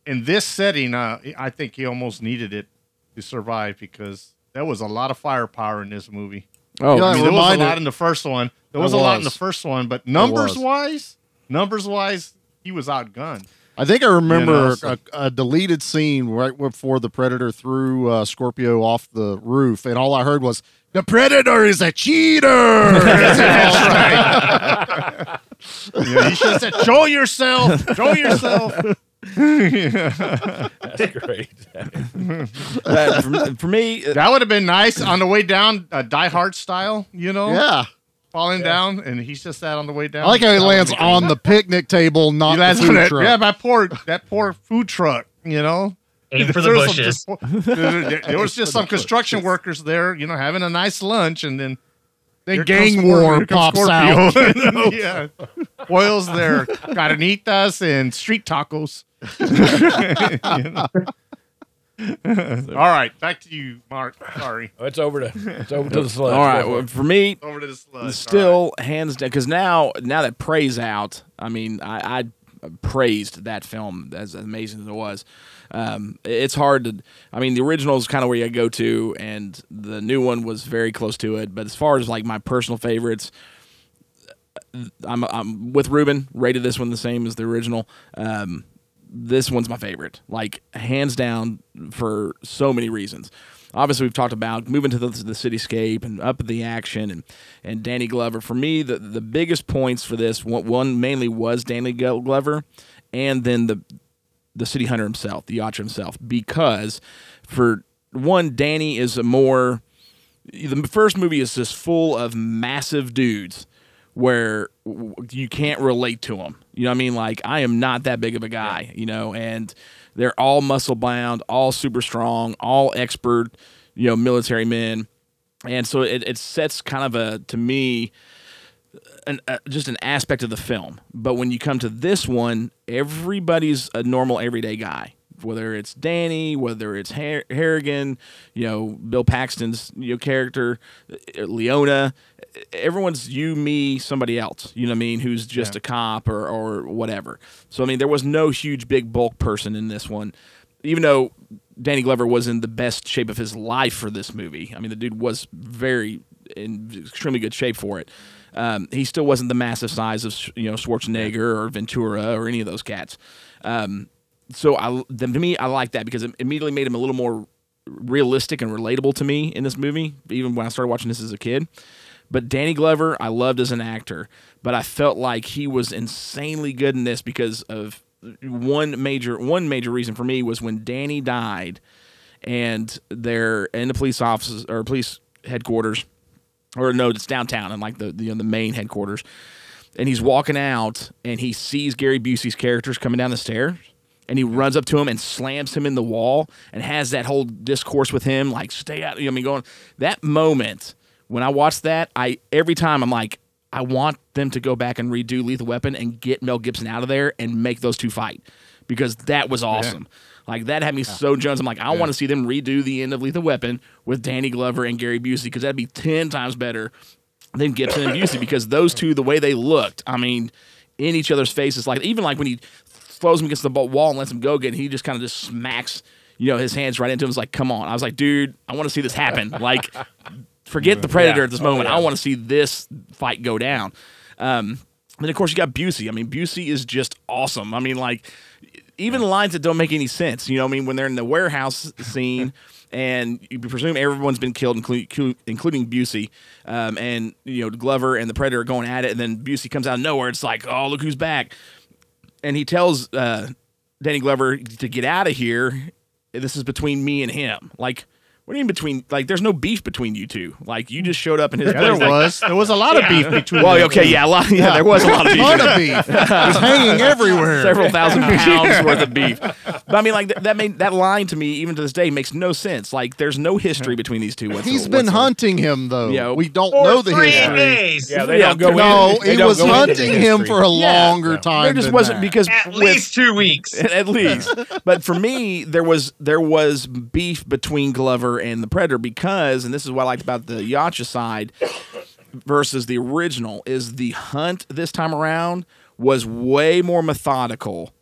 in this setting, uh, I think he almost needed it to survive because there was a lot of firepower in this movie. oh, Yeah, I mean, there was a lot in the first one. There was, There a lot in the was. first one, but numbers was. wise, numbers wise, he was outgunned. I think I remember You know, so- a, a deleted scene right before the Predator threw uh, Scorpio off the roof, and all I heard was, "The Predator is a cheater." [laughs] Yeah, he should have said, "Show yourself, show yourself." [laughs] That's great. Uh, for, for me, uh, That would have been nice on the way down, uh, Die Hard style, you know, yeah, falling down, and he's just that on the way down. I like how he That lands on the picnic table, not the food that, truck. yeah, that poor, that poor food truck, you know. Aim for the There was bushes. some just- there, there [laughs] was just some construction workers there, you know, having a nice lunch, and then then here gang comes war Scorpio- here comes pops out. [laughs] [laughs] Yeah, boils their carnitas and street tacos. You know? [laughs] All right, back to you, Mark. Sorry, [laughs] it's over to it's over to the [laughs] sludge. all right. For Well, for me, over to the sludge. still hands down because now now that praise out i mean i, I praised that film as amazing as it was um, it's hard to i mean the original is kind of where you go to and the new one was very close to it but as far as like my personal favorites i'm, I'm with ruben rated this one the same as the original um, this one's my favorite. Like hands down for so many reasons. Obviously we've talked about moving to the, the cityscape and up the action and and Danny Glover. For me, the the biggest points for this one, one mainly was Danny Glover, and then the the city hunter himself, the Yautja himself, because for one, Danny is a more the first movie is just full of massive dudes where you can't relate to them. You know what I mean? Like I am not that big of a guy, you know, and they're all muscle bound, all super strong, all expert, you know, military men. And so it, it sets kind of a to me an, uh, just an aspect of the film. But when you come to this one, everybody's a normal everyday guy. Whether it's Danny, whether it's Har- Harrigan, you know Bill Paxton's you know character, uh, Leona, everyone's you, me, somebody else. You know what I mean? Who's just a cop or or whatever. So I mean, there was no huge big bulk person in this one, even though Danny Glover was in the best shape of his life for this movie. I mean, the dude was very in extremely good shape for it. Um, he still wasn't the massive size of you know Schwarzenegger or Ventura or any of those cats. Um, so I, to me, I like that because it immediately made him a little more realistic and relatable to me in this movie. Even when I started watching this as a kid. But Danny Glover, I loved as an actor, but I felt like he was insanely good in this because of one major one major reason for me was when Danny died, and they're in the police offices or police headquarters, or no, it's downtown and like the the, you know, the main headquarters, and he's walking out and he sees Gary Busey's characters coming down the stairs, and he runs up to him and slams him in the wall and has that whole discourse with him, like stay out. You know, what I mean, going that moment when I watched that, I every time I'm like, I want them to go back and redo Lethal Weapon and get Mel Gibson out of there and make those two fight because that was awesome. Like that had me so Jones. I'm like, I want to see them redo the end of Lethal Weapon with Danny Glover and Gary Busey because that'd be ten times better than Gibson and Busey because those two, the way they looked, I mean, in each other's faces, like even like when he throws him against the wall and lets him go again, he just kind of just smacks, you know, his hands right into him. It's like, come on. I was like, dude, I want to see this happen. [laughs] Like, forget the Predator Yeah. at this Oh, moment. yeah. I want to see this fight go down. Um, and of course, you got Busey. I mean, Busey is just awesome. I mean, like, even lines that don't make any sense. You know, what I mean, when they're in the warehouse scene, [laughs] and you presume everyone's been killed, including including Busey, um, and you know Glover and the Predator are going at it, and then Busey comes out of nowhere. It's like, oh, look who's back, and he tells uh, Danny Glover to get out of here. This is between me and him. Like, what do you mean between? Like, there's no beef between you two. Like, you just showed up in his. Yeah, there place. Like- was. There was a lot of beef between Well, them. okay, yeah, a lot. Yeah, there was a lot of beef. ton of beef. It was hanging everywhere. Several thousand [laughs] pounds worth of beef. But I mean, like th- that made that line to me, even to this day, makes no sense. Like, there's no history between these two. Whatsoever, He's been whatsoever. hunting him though. Yeah. we don't For know the three history. days. Yeah, they Yeah, don't go. No, into, they he don't was go into hunting the him history. for a Yeah. longer time. There just than wasn't that. because At with- least two weeks. [laughs] at least. But for me, there was there was beef between Glover and the Predator because, and this is what I liked about the Yautja side versus the original, is the hunt this time around was way more methodical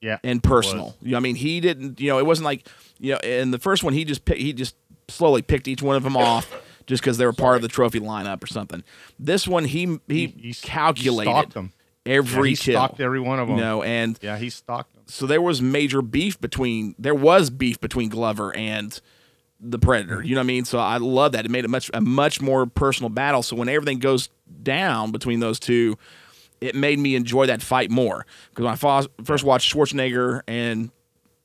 Yeah. and personal. You know, I mean, he didn't. You know, it wasn't like you know. In the first one, he just pick, he just slowly picked each one of them off just because they were part of the trophy lineup or something. This one, he he, he he calculated stalked them. every yeah, he kill. stalked every one of them. You know, and Yeah, he stalked them. so there was major beef between there was beef between Glover and the Predator. You know what I mean? So I love that. It made it much a much more personal battle. So when everything goes down between those two, it made me enjoy that fight more. Because when I first watched Schwarzenegger and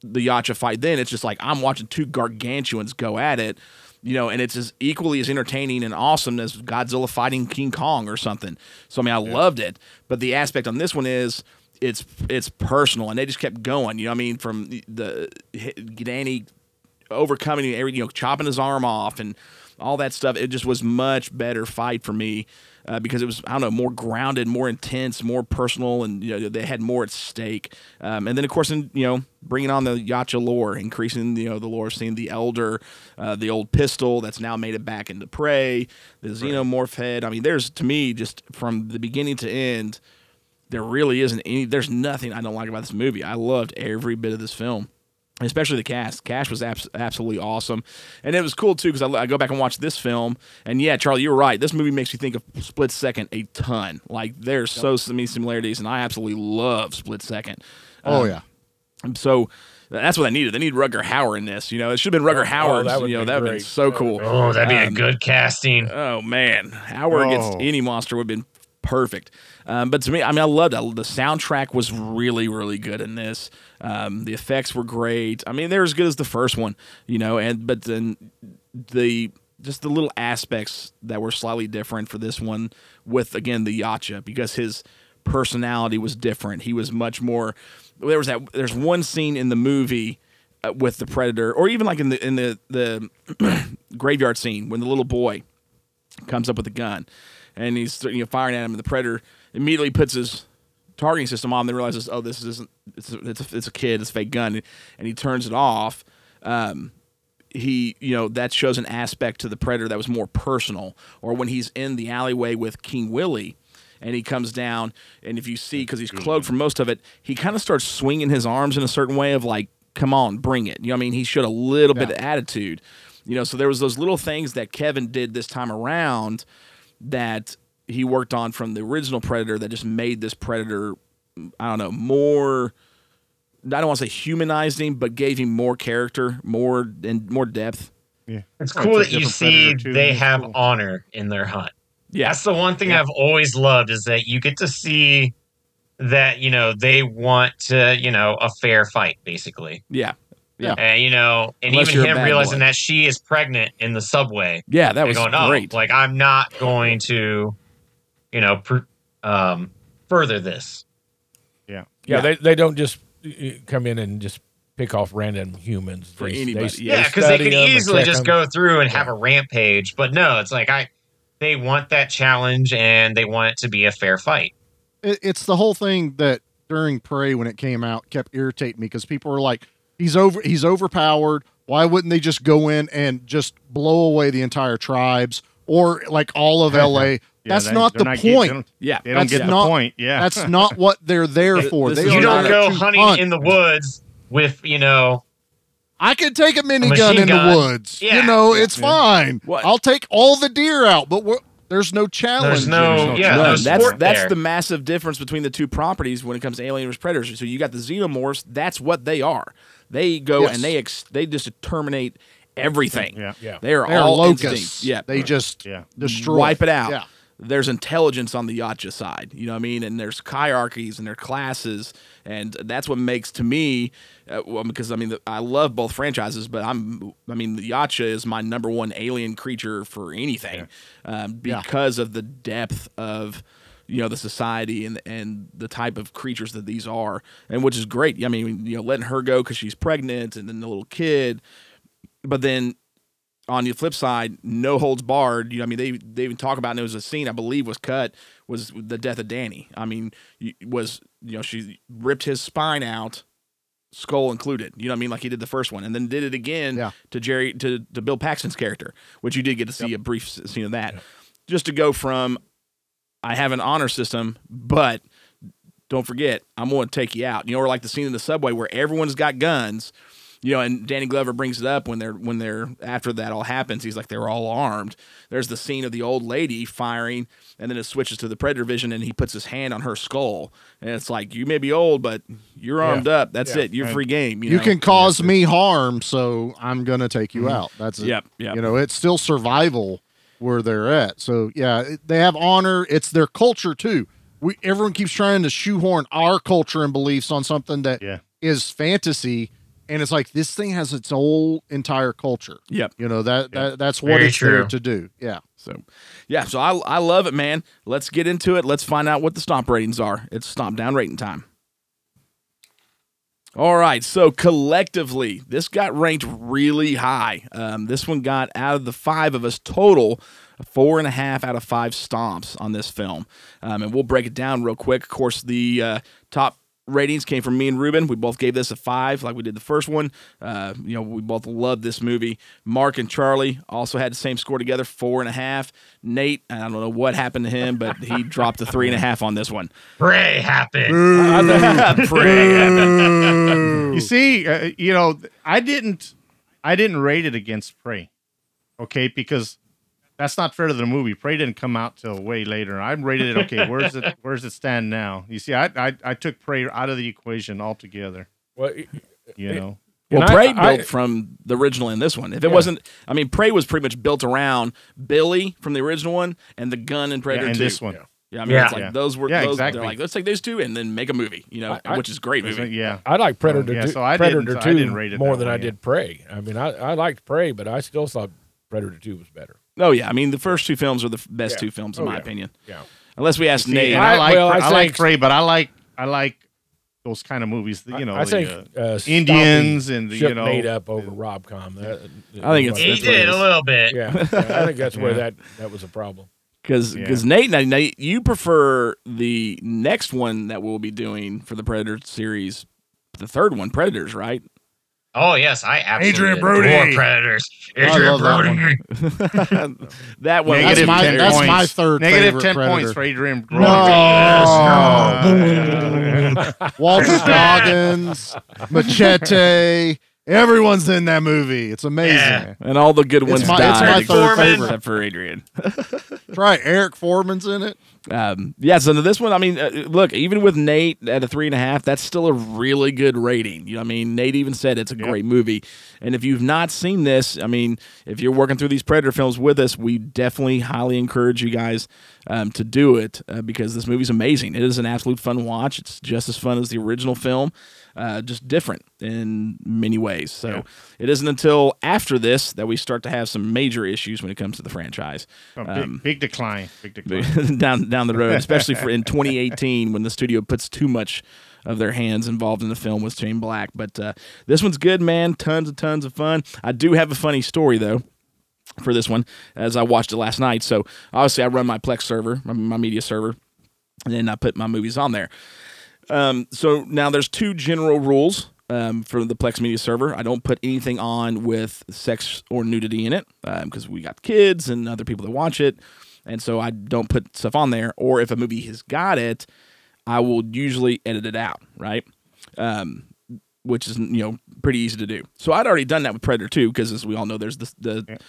the Yautja fight, then it's just like I'm watching two gargantuans go at it. You know, and it's as equally as entertaining and awesome as Godzilla fighting King Kong or something. So I mean, I loved it. But the aspect on this one is it's it's personal, and they just kept going. You know, what I mean, from the, the Danny overcoming every you know chopping his arm off and all that stuff. It just was much better fight for me uh, because it was I don't know more grounded, more intense, more personal, and you know they had more at stake. Um, and then of course, in, you know bringing on the Yautja lore, increasing you know the lore, seeing the Elder, uh, the old pistol that's now made it back into prey, the Xenomorph head. I mean, there's to me just from the beginning to end. There really isn't any. There's nothing I don't like about this movie. I loved every bit of this film especially the cast. Cash was abs- absolutely awesome, and it was cool too because I, I go back and watch this film, and yeah, Charlie, you're right. This movie makes you think of Split Second a ton. Like there's so many similarities, and I absolutely love Split Second. Oh Um, yeah. So that's what they needed. They need Rutger Hauer in this. You know, it should have been Rutger Oh, Hauer. that would you know, be that would have been so cool. Oh, that'd be a Um, good casting. Oh man, Hauer against Oh. any monster would have been perfect. Um, but to me, I mean, I loved it. The soundtrack was really, really good in this. Um, the effects were great. I mean, they're as good as the first one, you know. And but then the just the little aspects that were slightly different for this one with again the Yautja because his personality was different. He was much more. There was that. There's one scene in the movie uh, with the predator, or even like in the in the the [clears throat] graveyard scene when the little boy comes up with a gun and he's you know firing at him and the predator immediately puts his targeting system on and then realizes oh this isn't it's a, it's a, it's a kid it's a fake gun and he turns it off. Um, he you know that shows an aspect to the predator that was more personal or when he's in the alleyway with king willie and he comes down and if you see because he's cloaked for most of it he kind of starts swinging his arms in a certain way of like come on bring it. You know what i mean? He showed a little bit of attitude. You know so there was those little things that kevin did this time around that he worked on from the original predator that just made this predator i don't know more i don't want to say humanized him but gave him more character more and more depth Yeah. It's Oh, cool it's that you see they have cool. honor in their hunt. yeah That's the one thing I've always loved is that you get to see that you know they want to you know a fair fight basically. yeah yeah And you know, and Unless even him realizing boy. that she is pregnant in the subway. yeah that was going, oh, like I'm not going to, you know, pr- um, further this. Yeah. Yeah, Yeah. they they don't just uh, come in and just pick off random humans For They- anybody, they- Yeah, because they study could 'em easily just just 'em. go through and have a rampage. But no, it's like I they want that challenge and they want it to be a fair fight. it, it's the whole thing that during Prey when it came out kept irritating me because people were like, he's over, he's overpowered. Why wouldn't they just go in and just blow away the entire tribes or like all of [laughs] LA? Yeah, that's they- not the not get- they point. don't- Yeah, They don't That's get the not- point. Yeah. That's not what they're there [laughs] for. They You don't go hunting hunt. in the woods with you know I could take a minigun machine in gun. the woods. Yeah. You know, it's fine. What? I'll take all the deer out, but we're, there's no challenge. There's no- There's yeah, None. there's that's that's there. the massive difference between the two properties when it comes to Alien vs Predators. So you got the xenomorphs. That's what they are. They go Yes. and they ex- they just terminate everything. Yeah. Yeah. They are They're all locusts. Yeah, They just Yeah. destroy. wipe it out. Yeah. There's intelligence on the Yautja side, you know what I mean, and there's hierarchies and there's classes, and that's what makes to me, uh, well, because I mean the, I love both franchises, but I'm I mean the Yautja is my number one alien creature for anything, um, Yeah. because of the depth of you know the society and and the type of creatures that these are, and which is great. I mean you know letting her go because she's pregnant and then the little kid, but then on the flip side, no holds barred. You know, I mean, they they even talk about and it was a scene I believe was cut was the death of Danny. I mean, was you know she ripped his spine out, skull included. You know what I mean? Like he did the first one, and then did it again Yeah. to Jerry to to Bill Paxton's character, which you did get to see a brief scene of that. Just to go from, I have an honor system, but don't forget, I'm going to take you out. You know, or like the scene in the subway where everyone's got guns. You know, and Danny Glover brings it up when they're when they're after that all happens. He's like they're all armed. There's the scene of the old lady firing, and then it switches to the predator vision, and he puts his hand on her skull, and it's like you may be old, but you're armed up. That's Yeah. it. You're free game. You, You know? can cause me harm, so I'm gonna take you mm-hmm. out. That's it. Yep, yep. You know, it's still survival where they're at. So yeah, they have honor. It's their culture too. We everyone keeps trying to shoehorn our culture and beliefs on something that is Yeah. is fantasy, and it's like this thing has its whole entire culture. Yep. You know that, that that's what Very it's there to do. Yeah. So, yeah, so I, I love it, man. Let's get into it. Let's find out what the stomp ratings are. It's stomp down rating time. All right, so collectively, this got ranked really high. Um, this one got out of the five of us total, four and a half out of five stomps on this film. Um, and we'll break it down real quick. Of course, the uh, top ratings came from me and Ruben. We both gave this a five, like we did the first one. Uh, you know, we both loved this movie. Mark and Charlie also had the same score together, four and a half. Nate, I don't know what happened to him, but he [laughs] dropped a three and a half on this one. Prey happened. [laughs] Prey. You see, uh, you know, I didn't, I didn't rate it against Prey, okay, because that's not fair to the movie. Prey didn't come out till way later. I rated it okay. Where's it? [laughs] Where's it stand now? You see, I, I, I took Prey out of the equation altogether. Well, it- You know, Well, And Prey I- built from the original in this one. If it Yeah. wasn't, I mean, Prey was pretty much built around Billy from the original one and the gun in Predator yeah, and 2. this one. Yeah. Yeah, I mean, Yeah. it's like Yeah. those were Yeah, those. exactly. They're like, let's take those two and then make a movie. You know, I- I- which is a great movie. Yeah, I like Predator yeah, two, so I Predator didn't- I two didn't rate it more that than I way, did Prey. I mean, I, I liked Prey, but I still thought Predator two was better. Oh yeah, I mean, the first two films are the best Yeah. two films in Oh, my yeah. opinion. Yeah. Unless we ask See, Nate. I, I- like, well, I I, like think- Prey, but I like, I like those kind of movies. that, You know, I, I the, think uh, uh, Indians and the, you know, made up over Robcom. That, I think it's- He That's it did a little bit. yeah, yeah, I think that's where [laughs] that that was a problem. Because Yeah. Nate, now, Nate, you prefer the next one that we'll be doing for the Predator series, the third one, Predators, right? Oh yes, I absolutely Adrien Brody. adore Predators. Adrien love that Brody. one. that one. [laughs] That's my- 10 that's my third 10 Predator. points for Adrien No. Brody. [laughs] [laughs] Walton Goggins, Machete, everyone's in that movie. It's amazing. Yeah. and all the good It's ones my- it's my except- third favorite. except for Adrien. Right. Eric Forman's in it. Um, yeah, so this one, I mean, uh, look, even with Nate at a three and a half, that's still a really good rating. You know, I mean, Nate even said it's a Yep. great movie. And if you've not seen this, I mean, if you're working through these Predator films with us, we definitely highly encourage you guys um, to do it uh, because this movie's amazing. It is an absolute fun watch. It's just as fun as the original film, uh, just different in many ways. So it isn't until after this that we start to have some major issues when it comes to the franchise. Big, Um, big decline. Big decline. [laughs] down down the [laughs] road, especially for in 2018 when the studio puts too much of their hands involved in the film with Shane Black. But uh, this one's good, man. Tons and tons of fun. I do have a funny story though for this one as I watched it last night. So obviously I run my Plex server, my, my media server, and then I put my movies on there. Um, so now there's two general rules um, for the Plex Media server. I don't put anything on with sex or nudity in it because we got kids and other people that watch it, and so I don't put stuff on there. Or if a movie has got it, I will usually edit it out, right? Um, which is you know pretty easy to do. So I'd already done that with Predator 2 because as we all know, there's the, the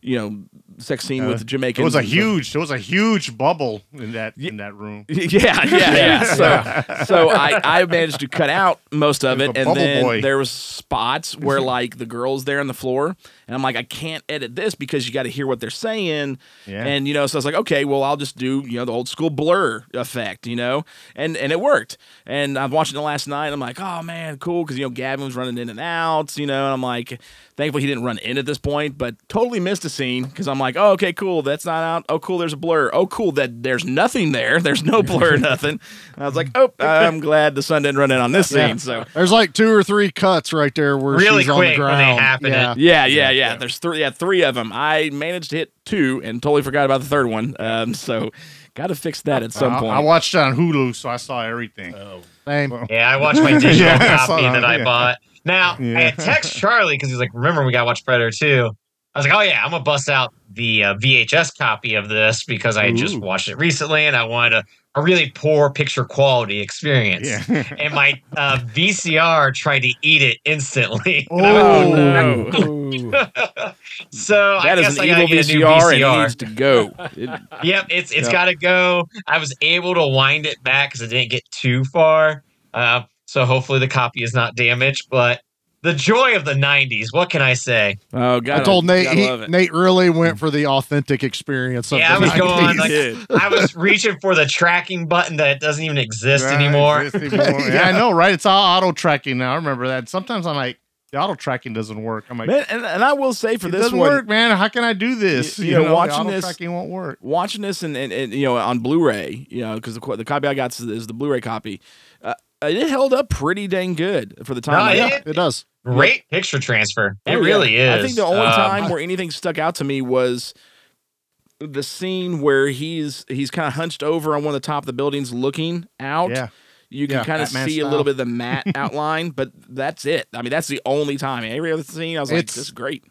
you know sex scene Uh, with the Jamaicans. It was a huge. There was a huge bubble in that in that room. [laughs] Yeah, yeah, yeah. So, so I, I managed to cut out most of It it, and then boy. there was spots where [laughs] like the girls there on the floor, and I'm like, I can't edit this because you got to hear what they're saying, Yeah. and you know, so I was like, okay, well, I'll just do you know the old school blur effect, you know, and and it worked. And I'm watching it last night. I'm like, oh man, cool, because you know Gavin was running in and out, you know, and I'm like, thankfully he didn't run in at this point, but totally missed a scene because I'm like, oh okay, cool, that's not out. Oh cool, there's a blur. Oh cool, that there's nothing there. There's no [laughs] blur, nothing. And I was like, oh, I'm glad the sun didn't run in on this Yeah. scene. So There's like two or three cuts right there where Really she's on the quick when they ground. happen, yeah. yeah, yeah, yeah. There's three. Yeah, three of them. I managed to hit two and totally forgot about the third one. Um, so got to fix that at some I, point. I watched it on Hulu, so I saw everything. Same. Yeah, I watched my [laughs] digital Yeah, I saw copy that, that I yeah. bought. Now, Yeah. I had text Charlie because he's like, remember we got to watch Predator 2. I was like, oh yeah, I'm going to bust out the uh, VHS copy of this because I had just watched it recently and I wanted a, a really poor picture quality experience. Yeah. [laughs] And my uh, VCR tried to eat it instantly. [laughs] I Oh, went, Ooh. [laughs] so I that is guess an I evil get a new VCR, and it VCR. needs to go. It- Yep, it's it's Yeah. got to go. I was able to wind it back because it didn't get too far. Uh, so hopefully the copy is not damaged. But the joy of the '90s. What can I say? oh god, I told Nate he. Nate really went for the authentic experience of Yeah, I the was going like. I was reaching for the tracking button that doesn't even exist Right, anymore. exist anymore. [laughs] yeah, I know, right? It's all auto tracking now. I remember that. Sometimes I'm like, the auto tracking doesn't work. I'm like, Man, and, and I will say for it this doesn't one, work, man. How can I do this? [laughs] You- you know, the watching auto this- tracking won't work. watching this and, and, and you know on Blu-ray, you know, because the the copy I got is, is the Blu-ray copy. It held up pretty dang good for the time. No, I it- got. It does. Great picture transfer. It yeah. really is. I think the only Um, time where anything stuck out to me was the scene where he's he's kind of hunched over on one of the top of the buildings looking out. Yeah. You can Yeah, kind of Batman see a little bit of the [laughs] matte outline, but that's it. I mean, that's the only time. Every other scene, I was like, It's- "This is great."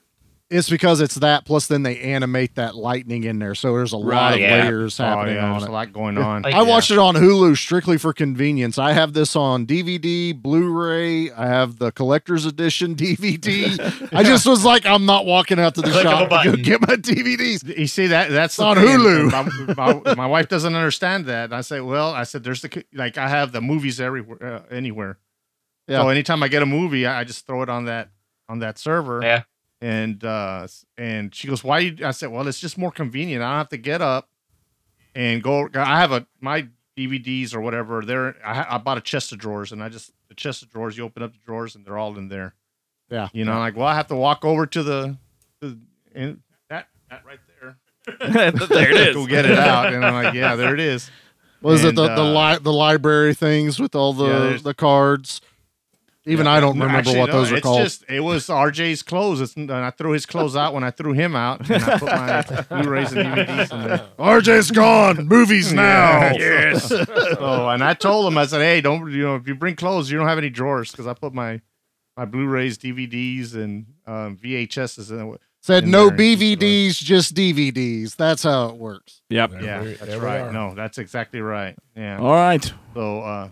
It's because it's that. Plus, then they animate that lightning in there, so there's a lot of yeah. layers Oh, happening yeah, on there's it. a lot going on. Like- I watched it on Hulu strictly for convenience. I have this on DVD, Blu-ray. I have the collector's edition [laughs] DVD. I just was like, I'm not walking out to the Click of a shop to go get my DVDs. You see that? That's on thing. Hulu. My, my, my wife doesn't understand that. I say, well, I said, there's the like I have the movies everywhere, uh, anywhere. Yeah. So anytime I get a movie, I I just throw it on that on that server. Yeah. And uh, and she goes, why? You? I said, well, it's just more convenient. I don't have to get up and go. I have a my DVDs or whatever. There, I, I bought a chest of drawers, and I just the chest of drawers. You open up the drawers, and they're all in there. Yeah. You know, like, well, I have to walk over to the, to, and that that right there. [laughs] there it [laughs] is. Go get it out, and I'm like, yeah, there it is. Was it And, the the, uh, li- the library things with all the there's- the cards? Even I don't No, remember actually, what no, those are it's called. Just, it was RJ's clothes. It's, and I threw his clothes out when I threw him out, and I put my Blu-rays and DVDs [laughs] in there. RJ's gone. Movies now. [laughs] yes. oh, and I told him, I said, hey, don't you know if you bring clothes, you don't have any drawers because I put my my Blu-rays, DVDs, and um, VHSs in it. Said no there. BVDs, just DVDs. That's how it works. Yep. Yeah, we- that's right. No, that's exactly right. Yeah. All right. So, uh,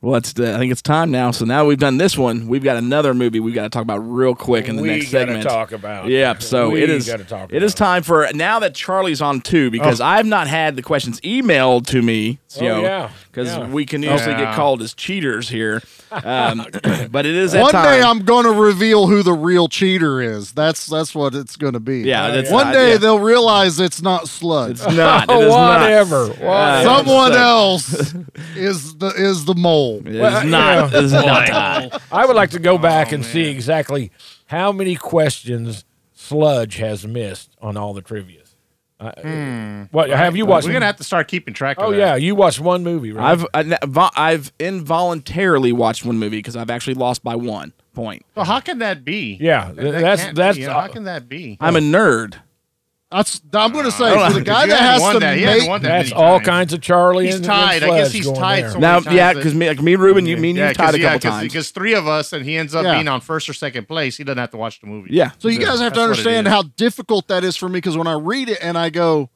Well, it's, uh, I think it's time now. So now we've done this one. We've got another movie we've got to talk about real quick in the next segment. we next gotta segment. talk about. Yep. So we it is. Gotta talk It is about time for now that Charlie's on too because I've not had the questions emailed to me. Oh, yeah, because yeah. we can usually Yeah. get called as cheaters here. Um, [laughs] but it is One time. day I'm going to reveal who the real cheater is. That's that's what it's going to be. Yeah, that's One not- day yeah. they'll realize it's not Sludge. It's not. It is [laughs] not. Whatever. Uh, Someone else [laughs] is the is the mole. Bull. It's Well, you not. know, It's not. [laughs] I would like to go back Oh, and man. see exactly how many questions Sludge has missed on all the trivia. Uh, What have you watched? We're gonna have to start keeping track. of oh that. yeah, you watched one movie, right? I've I- vo- I've involuntarily watched one movie because I've actually lost by one point. So how can that be? Yeah, That- that that's- that's- be. You know, how can that be? I'm a nerd. That's I'm going to say for the guy that has to that. He hasn't make that that's all times. kinds of Charlie He's and, tied. and I guess he's tied so Now, many yeah, because me, like me, Ruben, you, me, and you Yeah, tied 'cause- a yeah, couple 'cause- times. Because three of us, and he ends up Yeah. being on first or second place. He doesn't have to watch the movie. yeah. So you guys have to That's what it understand how difficult that is for me because when I read it and I go,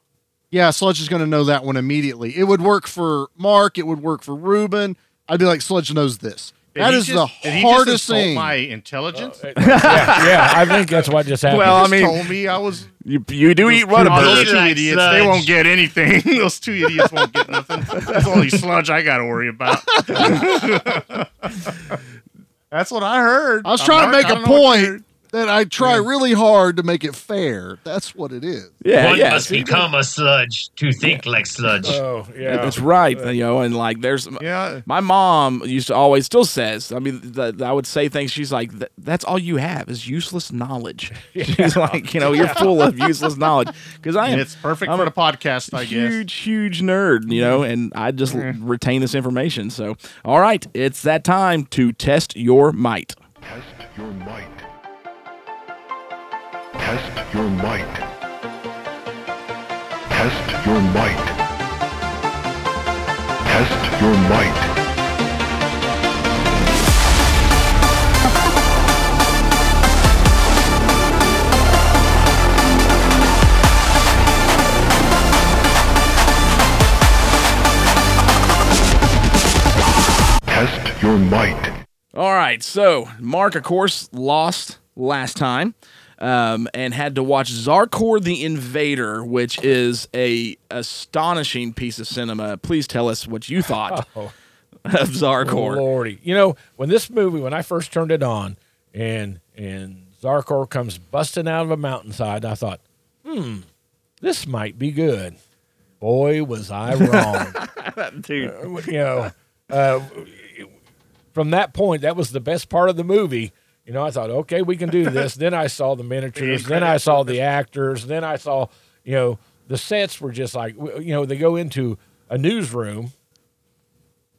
yeah, Sludge is going to know that one immediately. It would work for Mark. It would work for Ruben. I'd be like, Sludge knows this. Did that just- the did he just hardest thing. My intelligence. Uh, yeah, yeah, I think that's what just happened. Well, I mean, told me I was. you, you do eat Oh, those two idiots, sludge. they won't get anything. [laughs] those two idiots won't get nothing. That's the only sludge I got to worry about. [laughs] [laughs] That's what I heard. I was I'm trying to make I a don't know what you point heard. That I try really hard to make it fair. That's what it is. Yeah, One yeah. must become a sludge to think like sludge. Oh yeah, That's right. You know, and like, there's Yeah. my mom used to always still says. I mean, th I would say things. She's like, "That's all you have is useless knowledge." [laughs] [laughs] She's like, you know, you're full of useless knowledge because I am. It's perfect I'm for a the podcast, I guess. huge, huge nerd, you know, and I just l- retain this information. So, all right, it's that time to test your might. Test your might. Test your might. Test your might. Test your might. Test your might. All right, so Mark, of course, lost last time. Um, and had to watch Zarkorr the Invader, which is a astonishing piece of cinema. Please tell us what you thought [laughs] Oh. of Zarkorr. Lordy. You know, when this movie, when I first turned it on and and Zarkorr comes busting out of a mountainside, I thought, hmm, this might be good. Boy, was I [laughs] wrong. [laughs] Dude, you know, uh, from that point, that was the best part of the movie. You know, I thought, okay, we can do this. [laughs] then I saw the miniatures. then I saw the actors. Then I saw, you know, the sets were just like, you know, they go into a newsroom.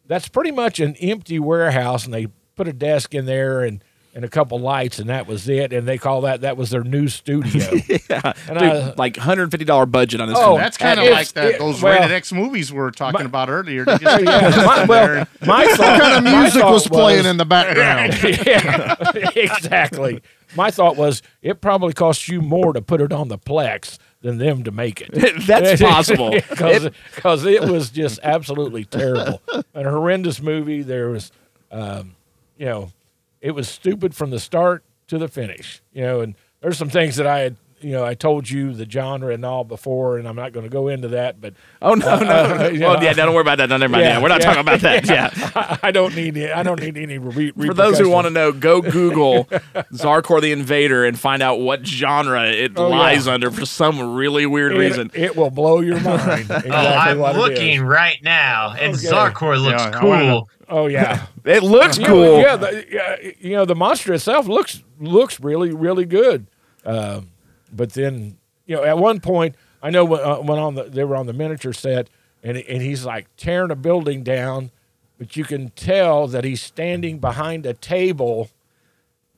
That's pretty much an empty warehouse, and they put a desk in there and and a couple lights, and that was it. And they call that that was their new studio. [laughs] yeah, And dude, I- like hundred fifty dollar budget on this. Oh, film. That's kind of like that it- those well- rated X movies we were talking My- about earlier. [laughs] Just yeah, my, well, my [laughs] thought, What kind of music thought was playing in the background? yeah, exactly. My thought was it probably costs you more to put it on the Plex than them to make it. That's possible. because it, was just absolutely terrible, a horrendous movie. There was, um, you know, it was stupid from the start to the finish. You know, and there's some things that I had. You know, I told you the genre and all before, and I'm not going to go into that. But Oh no, no. Uh, [laughs] you well, yeah, don't worry about that. No, never mind. Yeah, Yeah, we're not yeah, talking about that. Yeah. [laughs] I, I don't need it. I don't need any. Re- [laughs] For those who want to know, go Google Zarkorr the Invader and find out what genre it Oh, yeah. lies under for some really weird it, reason. it will blow your mind. Exactly oh, I'm what it is. looking right now, and Okay. Zarkorr looks Yeah, I wanna know. cool. Oh yeah, It looks You know, cool. yeah, the, yeah, you know the monster itself looks looks really really good. Um, but then you know at one point I know when, uh, when on the they were on the miniature set and and he's like tearing a building down, but you can tell that he's standing behind a table.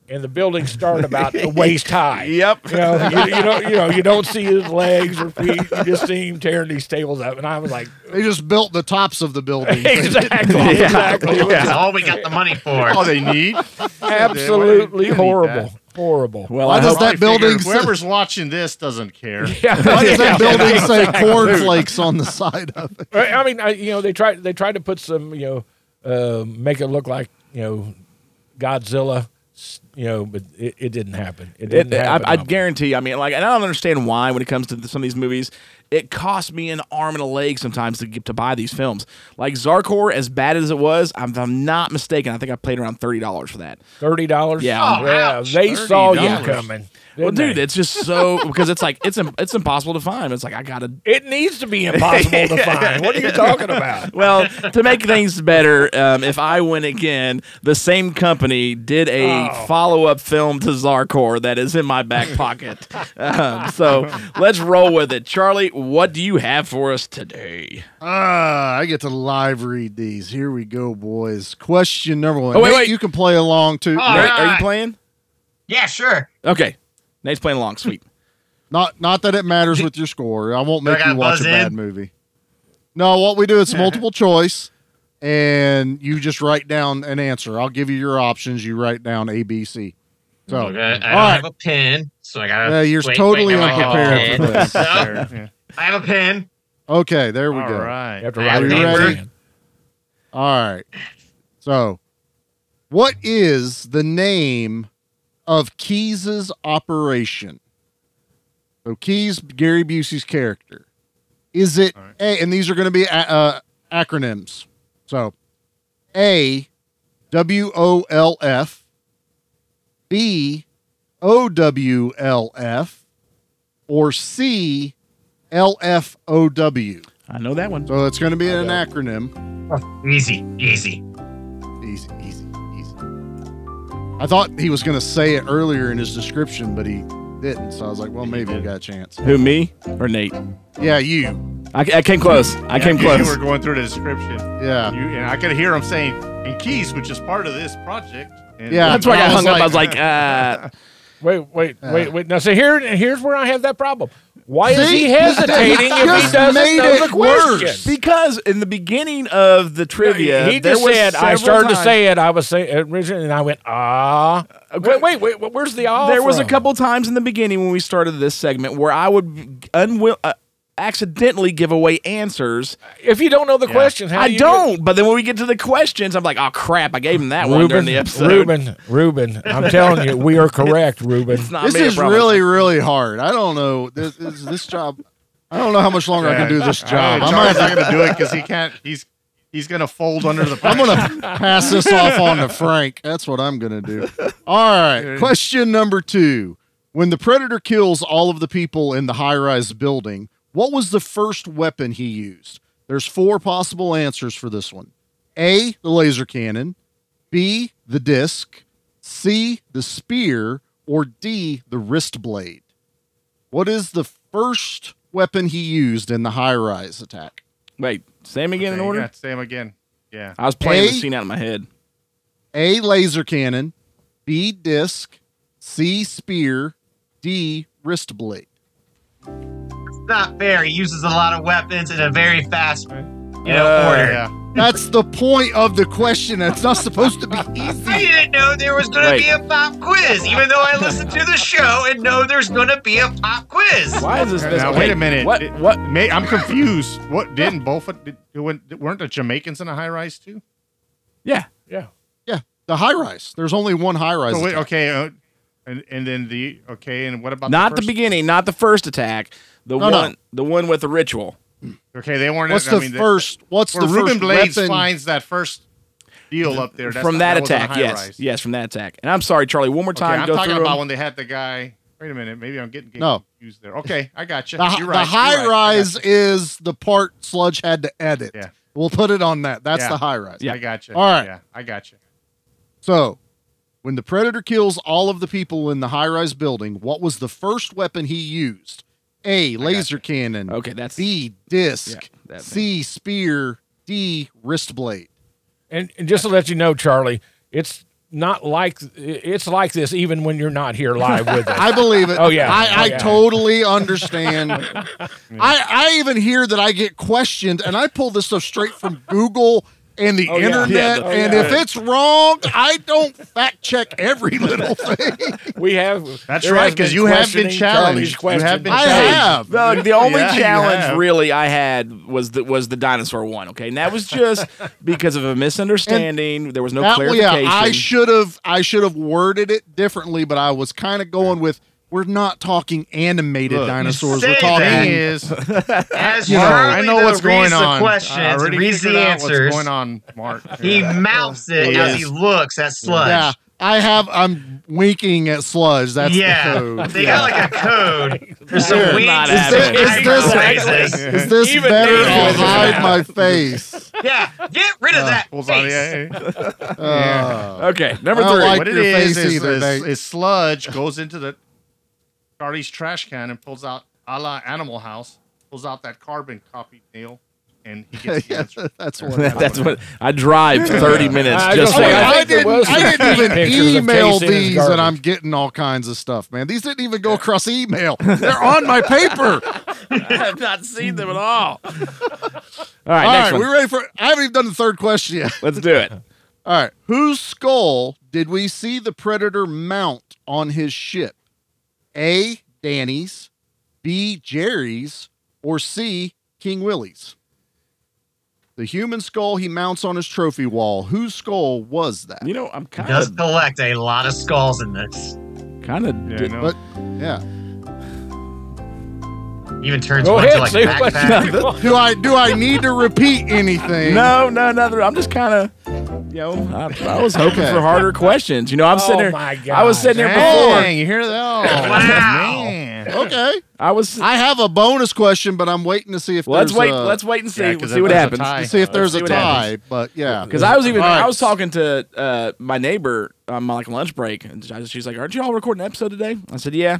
And the building started about [laughs] waist high. Yep. You know, you, you don't, you know, you don't see his legs or feet. You just see him tearing these tables up. And I was like, They just built the tops of the buildings. [laughs] exactly, [laughs] Yeah. exactly. It was That's all we got the money for. all they need. absolutely You need horrible, that. Horrible. Well, Why I does that building say, Whoever's watching this doesn't care. Yeah, [laughs] why does that yeah, building say exactly. cornflakes on the side of it? I mean, I, you know, they tried they tried to put some, you know, uh, make it look like you know, Godzilla, you know, but it, it didn't happen. It it, didn't happen. I, I guarantee. I mean, like, and I don't understand why when it comes to some of these movies, it cost me an arm and a leg sometimes to get to buy these films. Like Zarkorr, as bad as it was, I'm, if I'm not mistaken, I think I played around thirty dollars for that. Thirty dollars. Yeah. yeah. They saw you coming. Well, dude, they? it's just so [laughs] because it's like it's it's impossible to find. It's like I gotta. [laughs] It needs to be impossible to find. What are you talking about? [laughs] Well, to make things better, um, if I win again, the same company did a Oh. follow up film to Zarkorr that is in my back pocket. um, so let's roll with it. Charlie, what do you have for us today? Ah, I get to live read these. Here we go, boys. Question number one. Oh, wait, Nate, wait. You can play along too. All Nate, right. are you playing? Yeah, sure. Okay. Nate's playing along. Sweet. [laughs] Not not that it matters with your score. I won't Do I make you watch a buzz bad in? movie. No, what we do is [laughs] multiple choice, and you just write down an answer. I'll give you your options. You write down A, B, C. So, Okay, I don't all right. have a pen, so I gotta. Yeah, you're wait, totally wait, no, I have a unprepared for [laughs] this. So, Yeah. I have a pen. Okay, there we All go. right. You have to write have it you ready? All right. So, what is the name of Keyes's operation? So, Keys, Gary Busey's character. Is it A, and these are going to be a- uh, acronyms. So, A, W O L F, B, O W L F, or C, L F O W? I know that one. So it's going to be an acronym. Easy, easy. Easy, easy, easy. I thought he was going to say it earlier in his description, but he didn't. So I was like, well, maybe we got a chance. Who, me or Nate? Yeah, you. I, I came close. I came Yeah, you close. were going through the description. Yeah. You, and I could hear him saying, and Keyes, which is part of this project. And Yeah, That's why I I got was hung up. I was like, uh, [laughs] Wait, wait, wait, wait. Now, so here, here's where I have that problem. Why is See? he hesitating if he Just doesn't made know it the question? worse. because in the beginning of the trivia, he there just was said, I several started to say it. I was saying originally, and I went, ah. Wait, wait, wait. wait, Where's the ah? There was a couple times in the beginning when we started this segment where I would unwill, uh, accidentally give away answers. If you don't know the question, how I do you don't. But then when we get to the questions, I'm like, oh crap, I gave him that one during Ruben, the episode. Ruben, Ruben, I'm telling you, we are correct, Ruben. It's not This me, is really, really hard. I don't know. This, this, this job, I don't know how much longer I can do this job. I'm Charles not going to do it because he can't. He's he's going to fold under the. I'm gonna [laughs] pass this off on to Frank. That's what I'm gonna do. All right. Question number two: When the predator kills all of the people in the high-rise building, what was the first weapon he used? There's four possible answers for this one: A, the laser cannon; B, the disc; C, the spear; or D, the wrist blade. What is the first weapon he used in the high-rise attack? Wait, say him again in order. Yeah, say him again. Yeah. I was playing A- the scene out of my head. A laser cannon, B disc, C spear, D wrist blade. It's not fair. He uses a lot of weapons in a very fast, you know, Uh, order. Yeah. That's the point of the question. It's not supposed to be [laughs] easy. I didn't know there was going to be a pop quiz, even though I listened to the show and know there's going to be a pop quiz. Why is this? this Now wait a minute. What? It- What? May, I'm confused. What didn't both did, did- weren't the Jamaicans in a high rise too? Yeah. Yeah. Yeah, the high rise. There's only one high rise. So wait, okay, uh, and and then the okay, and what about Not the, the first? beginning. Not the first attack. The No, no. one. The one with the ritual. Okay, they weren't. What's I the mean, first? What's the Ruben first Blades weapon? finds that first deal up there that's from not- that, was attack. Yes. rise. Yes, from that attack. And I'm sorry, Charlie. One more Okay, time. I'm go talking through about 'em. when they had the guy. Wait a minute, maybe I'm getting, getting No. confused there. Okay, I got you. The, You're the right, you're high right. Rise you. is the part Sludge had to edit. Yeah. We'll put it on that. That's Yeah. the high rise. Yeah. I got you. All right. Yeah, I got you. So, when the predator kills all of the people in the high rise building, what was the first weapon he used? A. Laser cannon. Okay, that's B. Disc. Yeah, C. Spear. D. Wrist blade. And, and just to let you know, Charlie, it's not like it's like this even when you're not here live with [laughs] us. I believe it. Oh, yeah. I, Oh, I yeah. totally understand. [laughs] I, I even hear that I get questioned, and I pull this stuff straight from Google and the Oh, internet. Yeah, the- and yeah. if it's wrong, I don't fact check every little thing. [laughs] we have That's right, because been you have been challenged. Charlie's You have been question. I challenged. have. The, the only Yeah, challenge really I had was the was the dinosaur one. Okay, and that was just [laughs] because of a misunderstanding. there was no That- well, yeah. I should have I should have worded it differently, but I was kind of going with we're not talking animated Look, dinosaurs. say We're talking. is, [laughs] As you know, Charlie, I know what's going reads on. The questions, I already reads the figured out answers. What's going on, Mark? [laughs] He Yeah. mouths it Yeah. as he looks at sludge. Yeah, I have. I'm winking at sludge. That's yeah, the code. they Yeah. got like a code. [laughs] There's some winks. Is this, is this, eyebrow is this Even better? David I'll was hide out. my face. Yeah, get rid of that Pulls face. the- Uh, Okay, number I don't three. like what it your is face is, either, is, is sludge goes into the Charlie's trash can and pulls out a la Animal House, pulls out that carbon copy nail, and he gets the [laughs] yeah, answer. that's [laughs] what. That's what I drive 30 minutes I just for gonna say, that. I I, didn't, I didn't even email Casey in his these, and. I'm getting all kinds of stuff, man. These didn't even go across email. [laughs] They're on my paper. I have not seen them at all. All right, all next right, one. we ready for? I haven't even done the third question yet. Let's do it. All right, whose skull did we see the predator mount on his ship? A. Danny's, B. Jerry's, or C. King Willie's? The human skull he mounts on his trophy wall. Whose skull was that? You know, I'm kind of- Does of, collect a lot of skulls in this. kind of. Yeah, I know. But yeah, Even turns Go one ahead, to like say backpack. [laughs] want. do I do I need to repeat anything? No, no, no. I'm just kind of, [laughs] you know, I, I was hoping Okay. for harder questions. You know, I'm sitting Oh there. my I was sitting there before. Dang, you hear that? Oh, Wow. man. Okay. I was. I have a bonus question, but I'm waiting to see if Well, let's there's wait. a, let's wait and see. Yeah, we'll 'cause see if what there's a happens. tie- to see if there's see a what tie. happens. But yeah, Because I was even All right. I was talking to uh, my neighbor on my like lunch break, and I- she's like, "Aren't you all recording an episode today?" I said, "Yeah."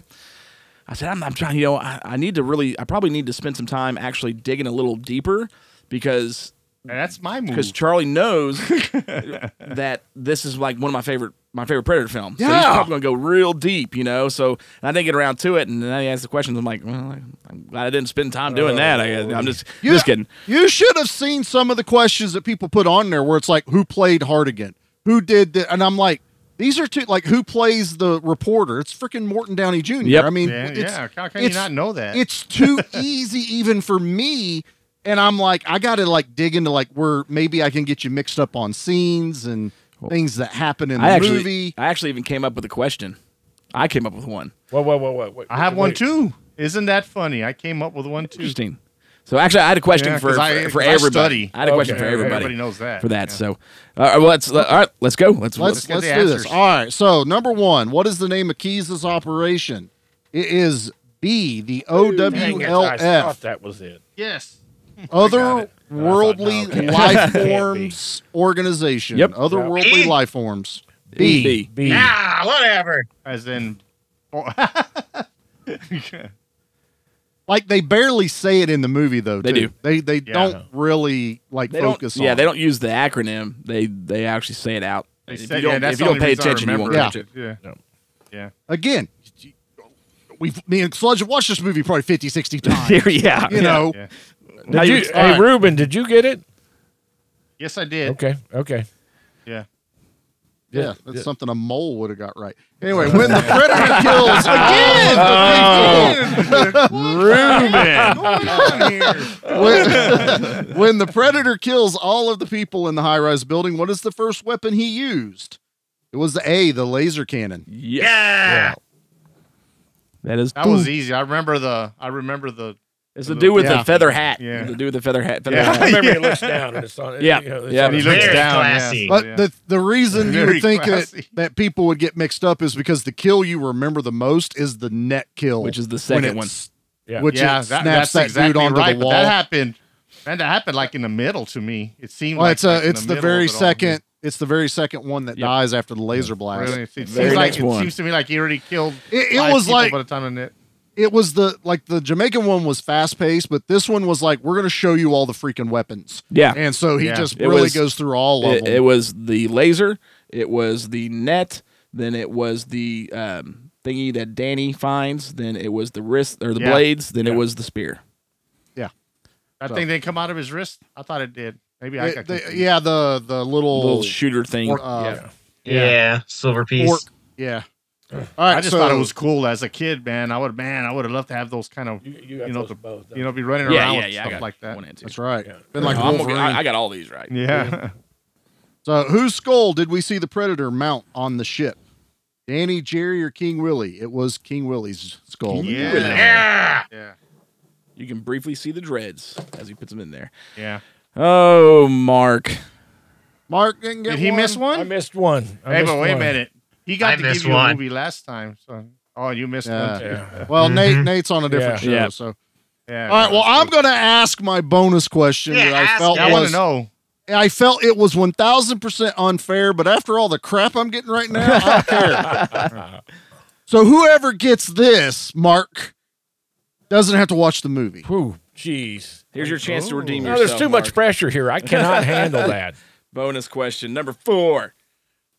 I said, "I'm, I'm trying. You know, I, I need to really. I probably need to spend some time actually digging a little deeper because That's my move. because Charlie knows [laughs] that this is like one of my favorite my favorite Predator films. So he's probably gonna go real deep, you know. So and I didn't get around to it, and then he asked the questions. I'm like, well, I- I'm glad I didn't spend time doing that. I, I'm just You- just kidding. You should have seen some of the questions that people put on there where it's like, who played Harrigan? Who did the, And I'm like, these are two, like, who plays the reporter? It's freaking Morton Downey Jr. Yep. I mean, yeah, it's, yeah. How can you not know that? it's too [laughs] easy even for me. And I'm like, I got to like dig into like where maybe I can get you mixed up on scenes and things that happen in the I actually, movie. I actually even came up with a question. I came up with one. Whoa, whoa, whoa, whoa, wait. I have one too. Isn't that funny? I came up with one too. Interesting. So actually, I had a question Yeah, for 'cause I- for, for 'cause I everybody. study. I had a question Okay, for everybody. Everybody knows that. for that. Yeah. So, uh, all right, well, let's uh, all right, let's go. Let's Let's get let's the do this. All right. So number one, what is the name of Keyes' operation? It is B, the Dang it, I thought that was it. Yes. Otherworldly No. Life Forms Organization. Yep. Otherworldly B? Life Forms. B. B. B. Ah, whatever. As in. [laughs] Like they barely say it in the movie though. They too. do. They they Yeah. don't really like They don't, focus yeah, on. they it. don't use the acronym. They they actually say it out. They if said- you don't, yeah, if you don't pay attention, you won't remember catch it. it. Yeah. Yeah. Again, we've me and Sludge have watched this movie probably 50, 60 [laughs] times. yeah, you know. Yeah. Now Did you, you- hey, all right. Ruben, did you get it? Yes, I did. Okay, okay. Yeah. Yeah, that's something a mole would have got right. [laughs] Anyway, when the predator kills oh. when, [laughs] when the predator kills all of the people in the high-rise building, what is the first weapon he used? It was the A, the laser cannon. Yes. Yeah. That is. That was easy. I remember the. I remember the. It's to do with Yeah. the feather hat. Yeah. It's to do with the feather hat. Feather Yeah. hat. [laughs] I remember he looks down and it's on. Yeah, you know, yeah. He looks head. Very down. classy. But the the reason you would think that, classy. that people would get mixed up is because the kill you remember the most is the net kill, Which is the second one. Yeah. Which yeah, that, snaps that's that exactly dude onto right. the wall. that happened. Man, that happened like in the middle to me. It seemed well, like it's a, like it's the, middle very it second. It's the very second one that Yep. dies after the laser blast. Really, it seems like next it one. seems to me like he already killed. It- it five was like- by the time of it. It was the like the Jamaican one was fast paced, but this one was like we're going to show you all the freaking weapons, Yeah. and so he Yeah. just It really was- goes through all of It, them. it was the laser. It was the net. Then it was the um, thingy that Danny finds. Then it was the wrist or the Yeah. blades. Then it was the spear. Yeah, that So- thing didn't come out of his wrist. I thought it did. Maybe I It- got the- yeah, the the little, little shooter thing. uh, Yeah. Yeah. Silver piece. fork. Yeah. All right, I just so- thought it was cool as a kid, man. I would, man, I would have loved to have those kind of, You, you, you know, the, both. you know, be running Yeah, around yeah, with yeah. Stuff like that. one and two. That's right. Yeah. Been like I'm gonna Wolverine. get- I, I got all these right. Yeah. so whose skull did we see the predator mount on the ship? Danny, Jerry, or King Willie? It was King Willie's skull. Yeah. Yeah. Yeah. You can briefly see the dreads as he puts them in there. Yeah. Oh, Mark. Mark didn't get Did he one? miss one? I missed one. I hey, missed but wait one. a minute. He I got to give you one. a movie last time. So, oh, you missed Yeah. one too. Yeah. Well, Nate, Mhm. Nate's on a different Yeah. show, Yeah. so. Yeah. All right. Well, I'm going to ask my bonus question Yeah, that I ask felt. I want was to know. I felt it was 1000% unfair, but after all the crap I'm getting right now, I don't care. [laughs] so whoever gets this, Mark, doesn't have to watch the movie. Whew, jeez. Here's your chance to redeem No, yourself. there's too much pressure here. I cannot handle [laughs] that. Bonus question number four.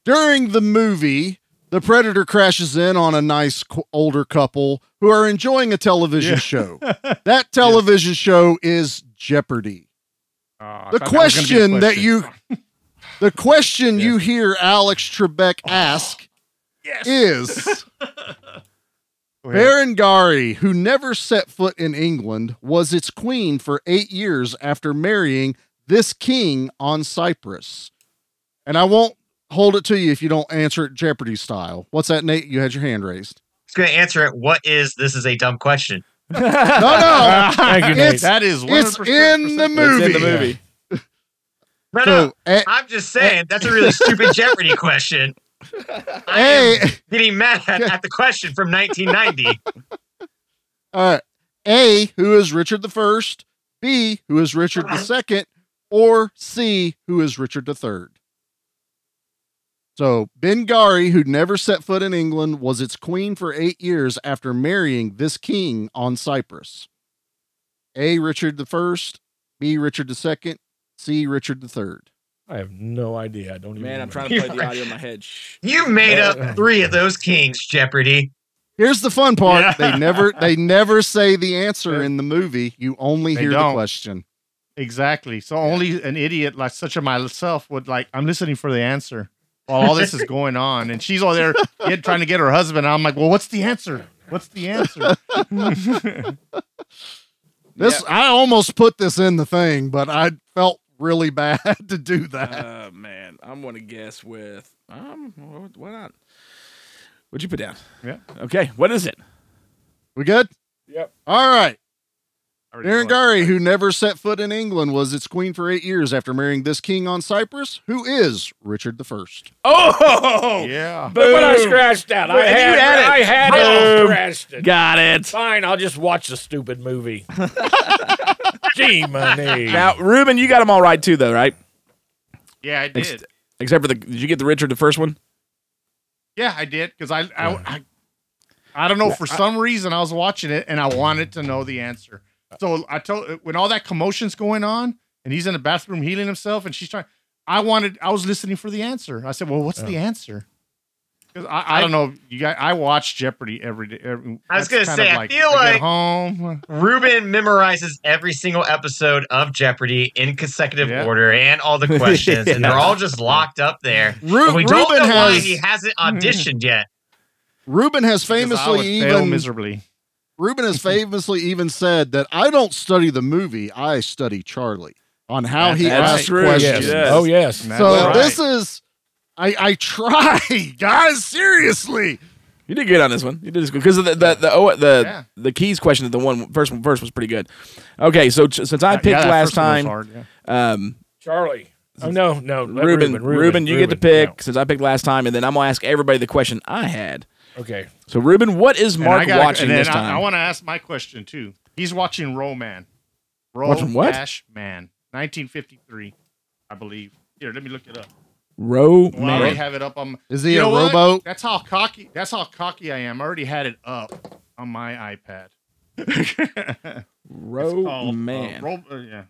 During the movie, the predator crashes in on a nice qu- older couple who are enjoying a television show. [laughs] That television show is Jeopardy. Oh, The thought that was gonna be question that you [laughs] the question you hear Alex Trebek oh, ask is. [laughs] Berengaria, who never set foot in England, was its queen for eight years after marrying this king on Cyprus. And I won't hold it to you if you don't answer it Jeopardy style. What's that, Nate? You had your hand raised. It's going to answer it. What is this? Is a dumb question. [laughs] No, no. Thank you, Nate. It's, That is 100% it's in the It's movie. in the movie. [laughs] No, So, no. eh, I'm just saying that's a really stupid Jeopardy question. [laughs] I am getting mad at, at the question from 1990. all right. A, who is Richard the First? B, who is Richard the Second? Or C, who is Richard the Third? So Bengari, who never set foot in England, was its queen for eight years after marrying this king on Cyprus. A, Richard the First. B, Richard the Second. C, Richard the Third. I have no idea. I don't even. Man, I'm trying to play [laughs] the audio in my head. Shh. You made up uh, three of those kings, Jeopardy. Here's the fun part: Yeah. they never [laughs] they never say the answer in the movie. You only They hear the don't. question. Exactly. So only an idiot like such as myself would like. I'm listening for the answer while all this is going on, and she's all there get, trying to get her husband. I'm like, well, what's the answer? What's the answer? [laughs] This I almost put this in the thing, but I felt really bad [laughs] to do that. Oh man, I'm gonna guess with um. wh- Why not? What'd you put down? Yeah. Okay. What is it? we good? Yep. All right. Already Berengaria, who never set foot in England, was its queen for eight years after marrying this king on Cyprus, who is Richard the First. Oh, Yeah. But what I Boom. scratched out. I Boom. You had, had it. I had Boom. it all scratched. It. got it. Fine, I'll just watch the stupid movie. [laughs] Gee, money. Now, Ruben, you got them all right too, though, right? Yeah, I Ex- did. Except for the. Did you get the Richard the first one? Yeah, I did because I, I I I don't know for some reason I was watching it and I wanted to know the answer. So I told when all that commotion's going on and he's in the bathroom healing himself and she's trying. I wanted. I was listening for the answer. I said, "Well, what's the answer?" Because I, I don't know. You guys, I watch Jeopardy every day. Every, I was gonna say, of I feel get like- home. Ruben memorizes every single episode of Jeopardy in consecutive Yeah. order and all the [laughs] questions, and they're all just locked up there. Ru- And we don't Ruben know why has he hasn't [laughs] auditioned yet. Ruben has Because I would famously fail even miserably. Ruben has [laughs] famously even said that I don't study the movie, I study Charlie on how he That's asks true, questions. Yes. Yes. Oh, yes. So right. this is I I try, [laughs] guys, seriously. You did good on this one. You did this good because the the the oh, the, Yeah. the keys question. The one first one first was pretty good. Okay, so ch- since I picked Yeah, last first one was time, hard, yeah. um, Charlie. Oh, no, no. let Ruben, Ruben, you get to Ruben, pick since I picked last time, and then I'm gonna ask everybody the question I had. Yeah. Okay. So Ruben, what is And Mark I gotta- watching and then this I- time? I, want to ask my question too. He's watching Ro-Man. Row Watching what? Dash Man, 1953, I believe. Here, let me look it up. Row Well, I already man. have it up on. Is he You a know what? rowboat? That's how cocky. That's how cocky I am. I already had it up on my iPad. [laughs] It's Row called, uh, man. Ro- uh, yeah,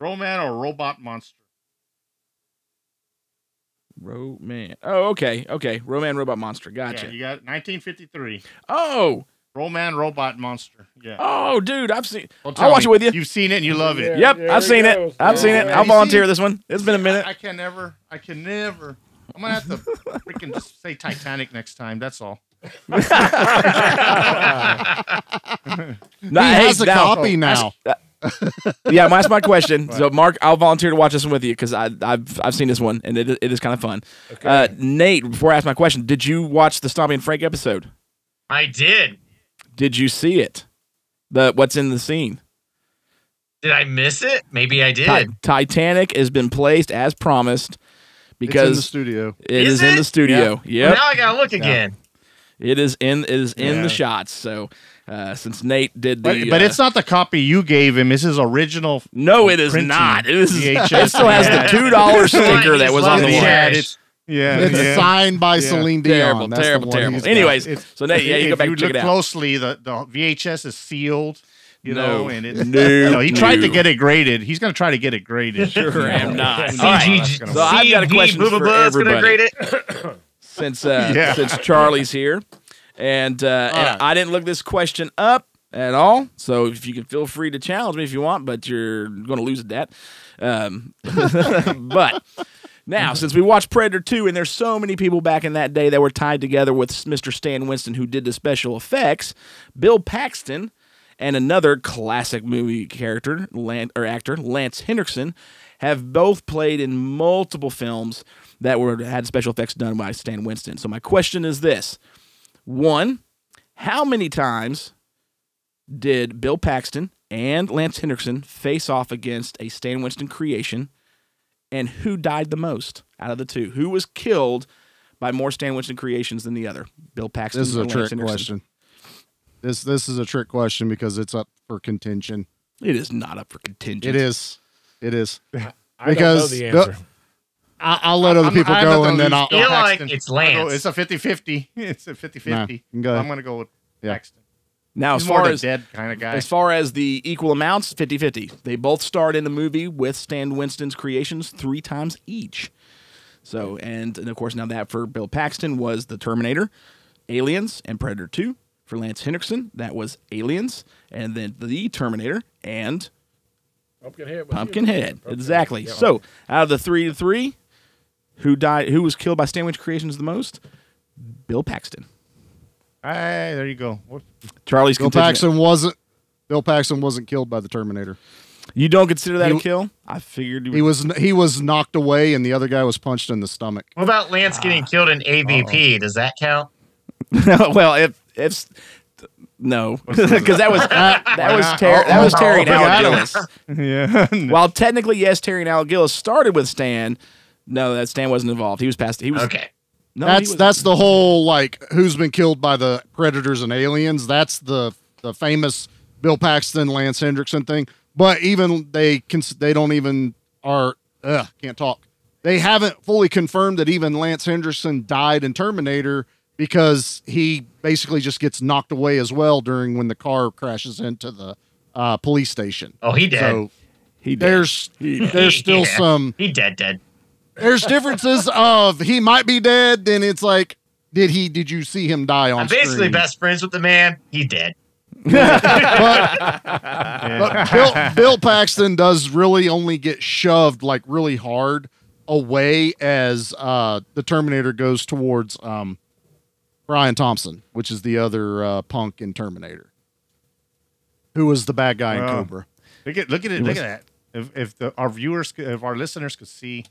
Ro-Man or Robot Monster. Row man. Oh, okay, okay. Ro-Man robot monster. Gotcha. Yeah, you got 1953. oh, Ro-Man Robot Monster. Yeah. oh, dude, I've seen. Don't I'll watch me. it with you. You've seen it and you love it. Yeah. Yep, I've seen goes. it. I've seen it. Yeah, I'll volunteer this one. It's been a minute. I, I can never. I can never. I'm gonna have to freaking just say Titanic next time. That's all. [laughs] [laughs] Nah, he has a now- copy now. Uh, yeah, that's my question. [laughs] So, Mark, I'll volunteer to watch this one with you because I've I've seen this one and it, it is kind of fun. Uh, Nate, before I ask my question, did you watch the Stompy and Frank episode? I did. Did you see it? The what's in the scene? Did I miss it? Maybe I did. Ti- Titanic has been placed as promised because it's in the studio. It is, Is in the studio. Yeah. Yep. Now I gotta look again. It is in it is in Yeah. the shots. So uh, since Nate did the but uh, it's not the copy you gave him. It's his original. no, it is not. It is VHS. it [laughs] still has the two dollar [laughs] sticker that was on the It's wall. Yeah, it's yeah. Signed by Yeah. Celine Dion. Terrible, That's terrible, terrible. Anyways, It's- so Nate, yeah, you go back you and check look it out. closely, the, the VHS is sealed. You No. know, and it's No, you know, he tried to get it graded. He's gonna try to get it graded. Sure am not. Who All right. knows how that's gonna So. I've got a question blah, blah, for blah, is gonna everybody. grade it. since uh, Yeah. since Charlie's here, and, uh, and right. I didn't look this question up at all. So if you can feel free to challenge me if you want, but you're going to lose at that. Um, [laughs] but now, since we watched Predator 2, and there's so many people back in that day that were tied together with Mr. Stan Winston who did the special effects, Bill Paxton and another classic movie character Lan- or actor, Lance Henriksen, have both played in multiple films that were had special effects done by Stan Winston. So my question is this: one, how many times did Bill Paxton and Lance Henriksen face off against a Stan Winston creation, and who died the most out of the two? Who was killed by more Stan Winston creations than the other? Bill Paxton. This is or a Lance trick Henriksen? question. This this is a trick question because it's up for contention. It is not up for contention. It is. It is. [laughs] I Because don't know the answer. I, I'll let other I'm- people I'm go gonna and then I'll. Bill feel like it's I'll go- It's a 50-50. [laughs] It's a 50-50. Nah. I'm gonna go with Yeah. Paxton. Now, He's as more far the as dead kind of guy. As far as the equal amounts, 50 50. They both starred in the movie with Stan Winston's creations three times each. So, and, and of course, now that for Bill Paxton was The Terminator, Aliens, and Predator 2. For Lance Henriksen, that was Aliens, and then The Terminator, and Pumpkinhead. was he? Pumpkinhead. Exactly. Yeah. So, out of the three to three, who died? Who was killed by Stan Winston creations the most? Bill Paxton. Hey, there you go. What- Charlie's Bill contingent. Paxton wasn't. Bill Paxton wasn't killed by the Terminator. You don't consider that He- a kill? I figured you He was he was knocked away, and the other guy was punched in the stomach. What about Lance getting ah. killed in AVP? Does that count? [laughs] well, if if no, because [laughs] that was that was Ter- that was Oh, Terry and we Al. Gillis. [laughs] yeah. While technically, yes, Terry and Al Gillis started with Stan. No, that Stan wasn't involved. He was past. He was Okay. No, that's that's the whole like who's been killed by the predators and aliens. That's the the famous Bill Paxton Lance Henriksen thing. But even they can they don't even are ugh, can't talk. They haven't fully confirmed that even Lance Henriksen died in Terminator because he basically just gets knocked away as well during when the car crashes into the uh, police station. Oh, he dead. So he did. there's there's still [laughs] Yeah. some He dead, dead. There's differences of he might be dead. Then it's like, did he? Did you see him die on I'm basically screen? best friends with the man. He dead. But, but Bill, Bill Paxton does really only get shoved like really hard away as uh, the Terminator goes towards um, Brian Thompson, which is the other uh, punk in Terminator, who was the bad guy in Wow. Cobra. Look at look at it. It Look was- at that. If if the, our viewers, if our listeners could see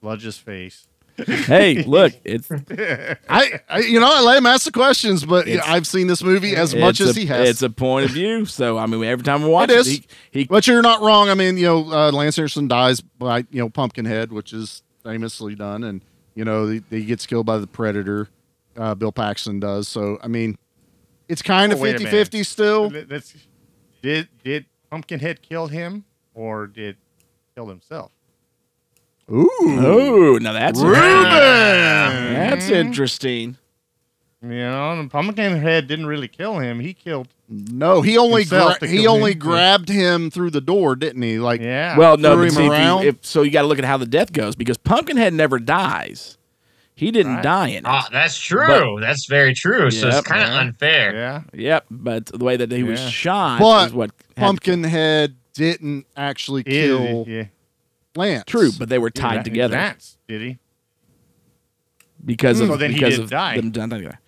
Bludge's face, hey, look, it's [laughs] I, I, you know, I let him ask the questions, but It's- I've seen this movie as much it's as a- he has. It's a point of view. So I mean, every time we watch It it, is. he, he But you're not wrong. I mean, you know, uh, Lance Anderson dies by you know Pumpkinhead, which is famously done, and you know he, he gets killed by the Predator. Uh, Bill Paxton does. So I mean, it's kind of Oh, wait a 50 minute. 50 still. Let- let's- did did Pumpkinhead kill him or did he kill himself? Ooh, oh, now that's Ruben. That's interesting. You know, and Pumpkinhead didn't really kill him. He killed. No, he only gra- he only him. grabbed him through the door, didn't he? Like, Yeah. Well, no, Threw but him see, if you- if- so you got to look at how the death goes because Pumpkinhead never dies. He didn't Right. die in it. Ah, that's true. that's very true. So it's kind of Yeah. unfair. yeah. Yep, but the way that he was shot But is what Pumpkinhead didn't actually kill yeah. Lance. True, but they were tied Ra- together Rats, did he? because Hmm. of So then he because did of die. them done together.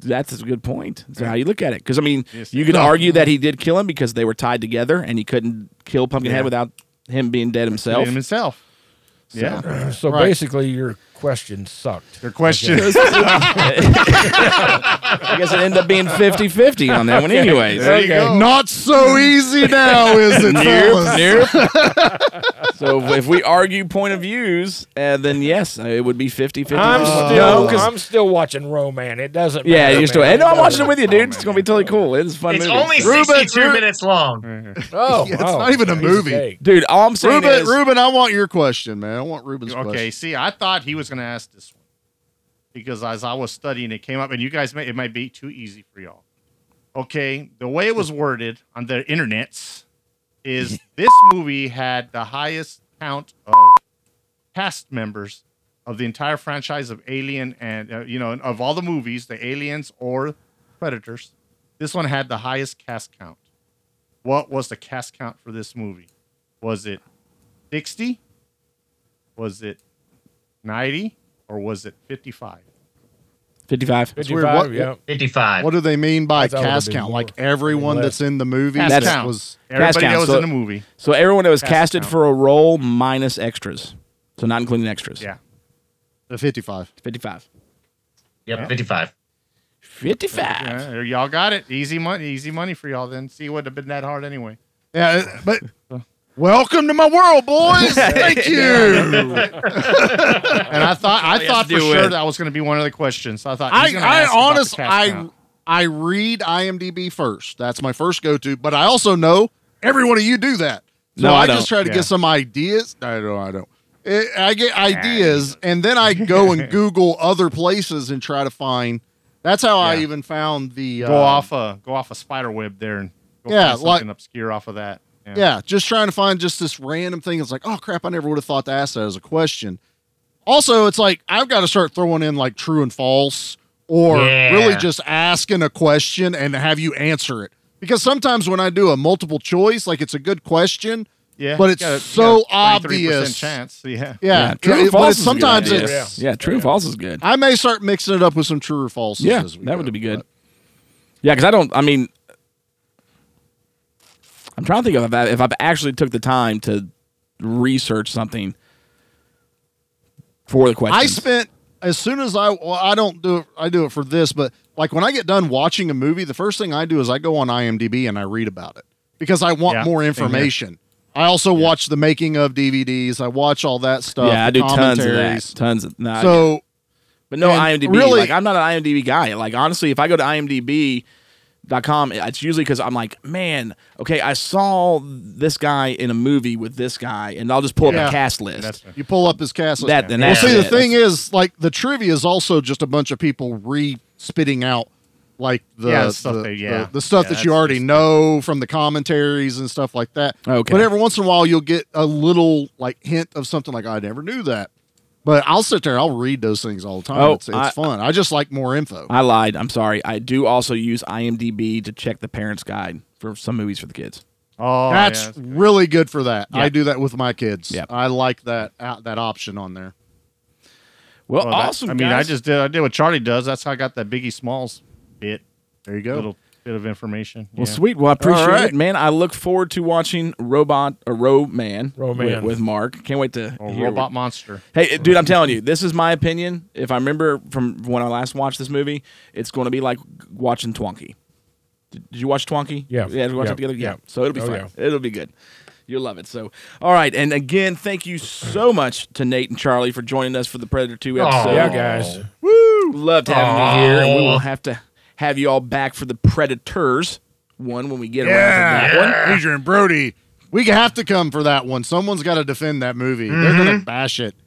That's a good point. That's how you look at it. Because I mean, Yes. you could No. argue that he did kill him because they were tied together, and he couldn't kill Pumpkinhead Yeah. without him being dead himself. Him himself. Yeah. So Right. basically, your question sucked. Your question. I guess it ended up being 50-50 on that one, anyways. There you go. Not so easy now, is it, fellas? Nope. [laughs] so if we argue point of views, uh, then yes, uh, it would be 50-50. I'm No, I'm still watching Ro-Man. It doesn't. yeah, matter, you're still. man. And no, I'm watching it with you, dude. It's gonna be totally cool. It's a fun It's movie. only Ruben, 62 Ruben- minutes long. Oh, [laughs] Yeah, it's oh, not even a piece of movie. cake. dude. All I'm saying Ruben, is, Ruben, I want your question, man. I want Ruben's Okay, question. see, I thought he was going to ask this one because as I was studying, it came up, and you guys may it might be too easy for y'all. Okay, the way it was worded on the internets is [laughs] this movie had the highest count of cast members of the entire franchise of Alien and uh, you know of all the movies, the Aliens or Predators. This one had the highest cast count. What was the cast count for this movie? Was it 60? Was it 90 or was it 55? 55. It's weird. What, 55, yeah. 55. what do they mean by I thought it would've cast been count? more. Like everyone Less. that's in the movie Cast That's- count. was Everybody count, that was so- in the movie. So everyone that was Cast casted count. for a role minus extras, so not including extras. Yeah. the 55. 55. Yep, 55. 55. Yeah, y'all got it. Easy money, easy money for y'all. Then see, it wouldn't have been that hard anyway. Yeah, but welcome to my world, boys. [laughs] Thank you. [laughs] And I thought, I thought for sure it. that was going to be one of the questions. I thought, I, I ask about the honest, I, count. I read IMDb first. That's my first go to. But I also know every one of you do that. So No, I I, don't. just try to Yeah. get some ideas. I don't. I don't. Eh, I get ideas, and then I [laughs] go and Google other places and try to find. That's how I even found the go uh, off a go off a spider web there and go Yeah, find like- obscure off of that. Yeah, just trying to find just this random thing. It's like, oh crap, I never would have thought to ask that as a question. Also, it's like I've got to start throwing in like true and false, or Yeah. really just asking a question and have you answer it. Because sometimes when I do a multiple choice, like it's a good question, yeah. but you it's got a- so got a 33% obvious. chance. Yeah. Yeah, true yeah, and but false. is a good sometimes it's. yeah, true and false is good. I may start mixing it up with some true or false. Yeah, as we that go, would be good. but- Yeah, because I don't. I mean, I'm trying to think of if, I, if I've actually took the time to research something for the question. I spent as soon as I well, I don't do it. I do it for this, but like when I get done watching a movie, the first thing I do is I go on IMDb and I read about it because I want Yeah, more information. I also watch the making of DVDs. I watch all that stuff. yeah, I do tons of that. Tons of no, I- So but no IMDb. really- like I'm not an IMDb guy. Like honestly, if I go to IMDb.com, it's usually because I'm like, man, okay, I saw this guy in a movie with this guy, and I'll just pull up Yeah. a cast list. That's you pull up his cast. list. That- and well, that's see, the it. thing is, like the trivia is also just a bunch of people re spitting out like the Yeah, the stuff the, they- yeah. the, the stuff Yeah, that you already just- know from the commentaries and stuff like that. Okay. But every once in a while, you'll get a little like hint of something like I never knew that. But I'll sit there, I'll read those things all the time. Oh, it's it's I- fun. I just like more info. I lied. I'm sorry. I do also use IMDb to check the parents' guide for some movies for the kids. Oh, that's yeah. really good for that. Yeah. I do that with my kids. Yep. I like that uh, that option on there. Well, Well, that- awesome. I mean, I just did. I did what Charlie does. That's how I got that Biggie Smalls bit. There you go. Little bit of information. Well, yeah. sweet. Well, I appreciate right. it, man. I look forward to watching Robot or Ro Man Ro-Man. with, with Mark. Can't wait to Or hear robot what- monster. Hey, dude, I'm telling you, this is my opinion. If I remember from when I last watched this movie, it's going to be like watching Twonky. Did, did you watch Twonky? Yeah. Yeah, did we watch Yeah. it together? Yeah. Yeah. So it'll be Oh, fun. yeah. It'll be good. You'll love it. So, all right. And again, thank you so much to Nate and Charlie for joining us for the Predator 2 episode. Yeah, guys. Woo! Loved having you here. And we will have to have you all back for the Predators one when we get around to that one. Adrien Brody. We have to come for that one. Someone's got to defend that movie. They're gonna bash it. [laughs]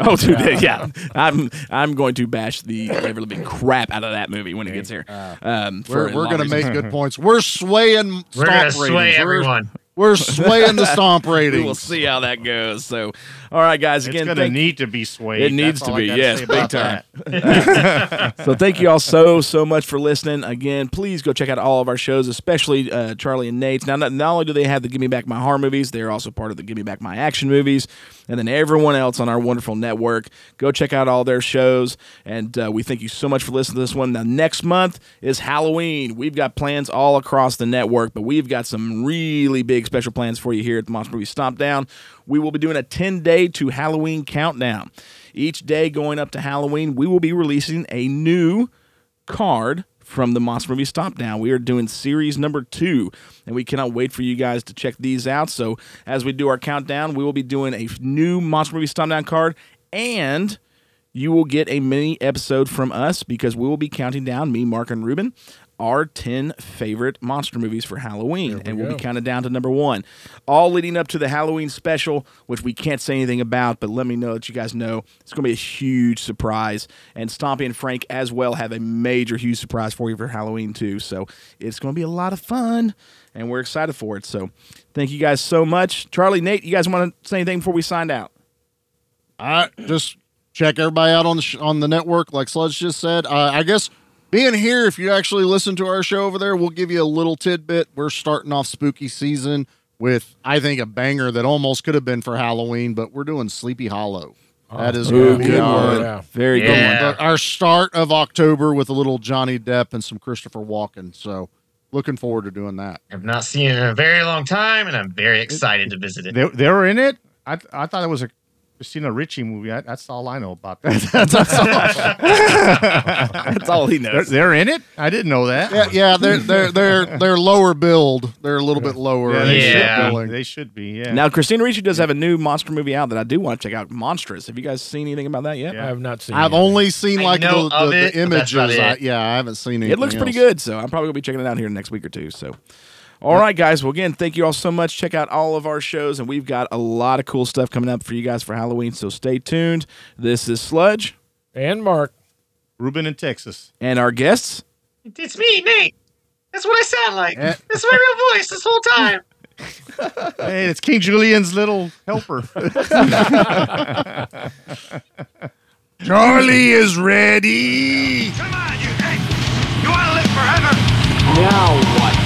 Oh, dude, yeah. I'm I'm going to bash the ever living crap out of that movie when it gets here. Um, for We're, a we're long gonna reason. make good [laughs] points. We're swaying We're gonna ratings. sway We're- everyone. We're [laughs] swaying the stomp rating. we will see how that goes. So, all right, guys. It's gonna need to be swayed. It needs That's to be, yes, big time. [laughs] so thank you all so so much for listening. Again, please go check out all of our shows, especially uh, Charlie and Nate's. Now, not, not only do they have the Give Me Back My Horror movies, they're also part of the Give Me Back My Action movies, and then everyone else on our wonderful network. Go check out all their shows, and uh, we thank you so much for listening to this one. Now, next month is Halloween. We've got plans all across the network, but we've got some really big special plans for you here at the Monster Movie Stomp Down. We will be doing a 10 day to Halloween countdown. Each day going up to Halloween, we will be releasing a new card from the Monster Movie Stomp Down. We are doing series number two, and we cannot wait for you guys to check these out. So, as we do our countdown, we will be doing a new Monster Movie Stomp Down card, and you will get a mini episode from us because we will be counting down, me, Mark, and Ruben, our 10 favorite monster movies for Halloween. and we'll go. be counting down to number one. All leading up to the Halloween special, which we can't say anything about, but let me know that you guys know it's going to be a huge surprise. And Stompy and Frank as well have a major, huge surprise for you for Halloween, too. So it's going to be a lot of fun, and we're excited for it. So thank you guys so much. Charlie, Nate, you guys want to say anything before we sign out? I just check everybody out on the sh- on the network, like Sludge just said. Uh, I guess being here, if you actually listen to our show over there, we'll give you a little tidbit. We're starting off spooky season with, I think, a banger that almost could have been for Halloween, but we're doing Sleepy Hollow. Ah, that is Ooh, going to be good one. Yeah. Very good one. the- our start of October with a little Johnny Depp and some Christopher Walken. So looking forward to doing that. I've not seen it in a very long time, and I'm very excited to visit it. They, they were in it. I I thought it was a Christina Ricci movie. I, that's all I know about [laughs] that. That's all [laughs] he they're, knows. they're in it. I didn't know that. Yeah, yeah, they're they're they're they're lower build. They're a little bit lower. Yeah, they, Yeah. Should be. they should be. Yeah. Now, Christina Ricci does have a new monster movie out that I do want to check out. Monstrous. Have you guys seen anything about that yet? Yeah. I have not seen. It. I've anything. only seen like the, know the, of the it, images. I, yeah, I haven't seen it. It looks pretty good, so I'm probably gonna be checking it out here next week or two. So, all right, guys. Well, again, thank you all so much. Check out all of our shows, and we've got a lot of cool stuff coming up for you guys for Halloween. So stay tuned. This is Sludge, and Mark. Ruben in Texas. and our guests. It's me, Nate. That's what I sound like. Eh. That's my real voice this whole time. [laughs] Hey, it's King Julien's little helper. [laughs] Charlie is ready. Come on, you hey, You want to live forever? Now what?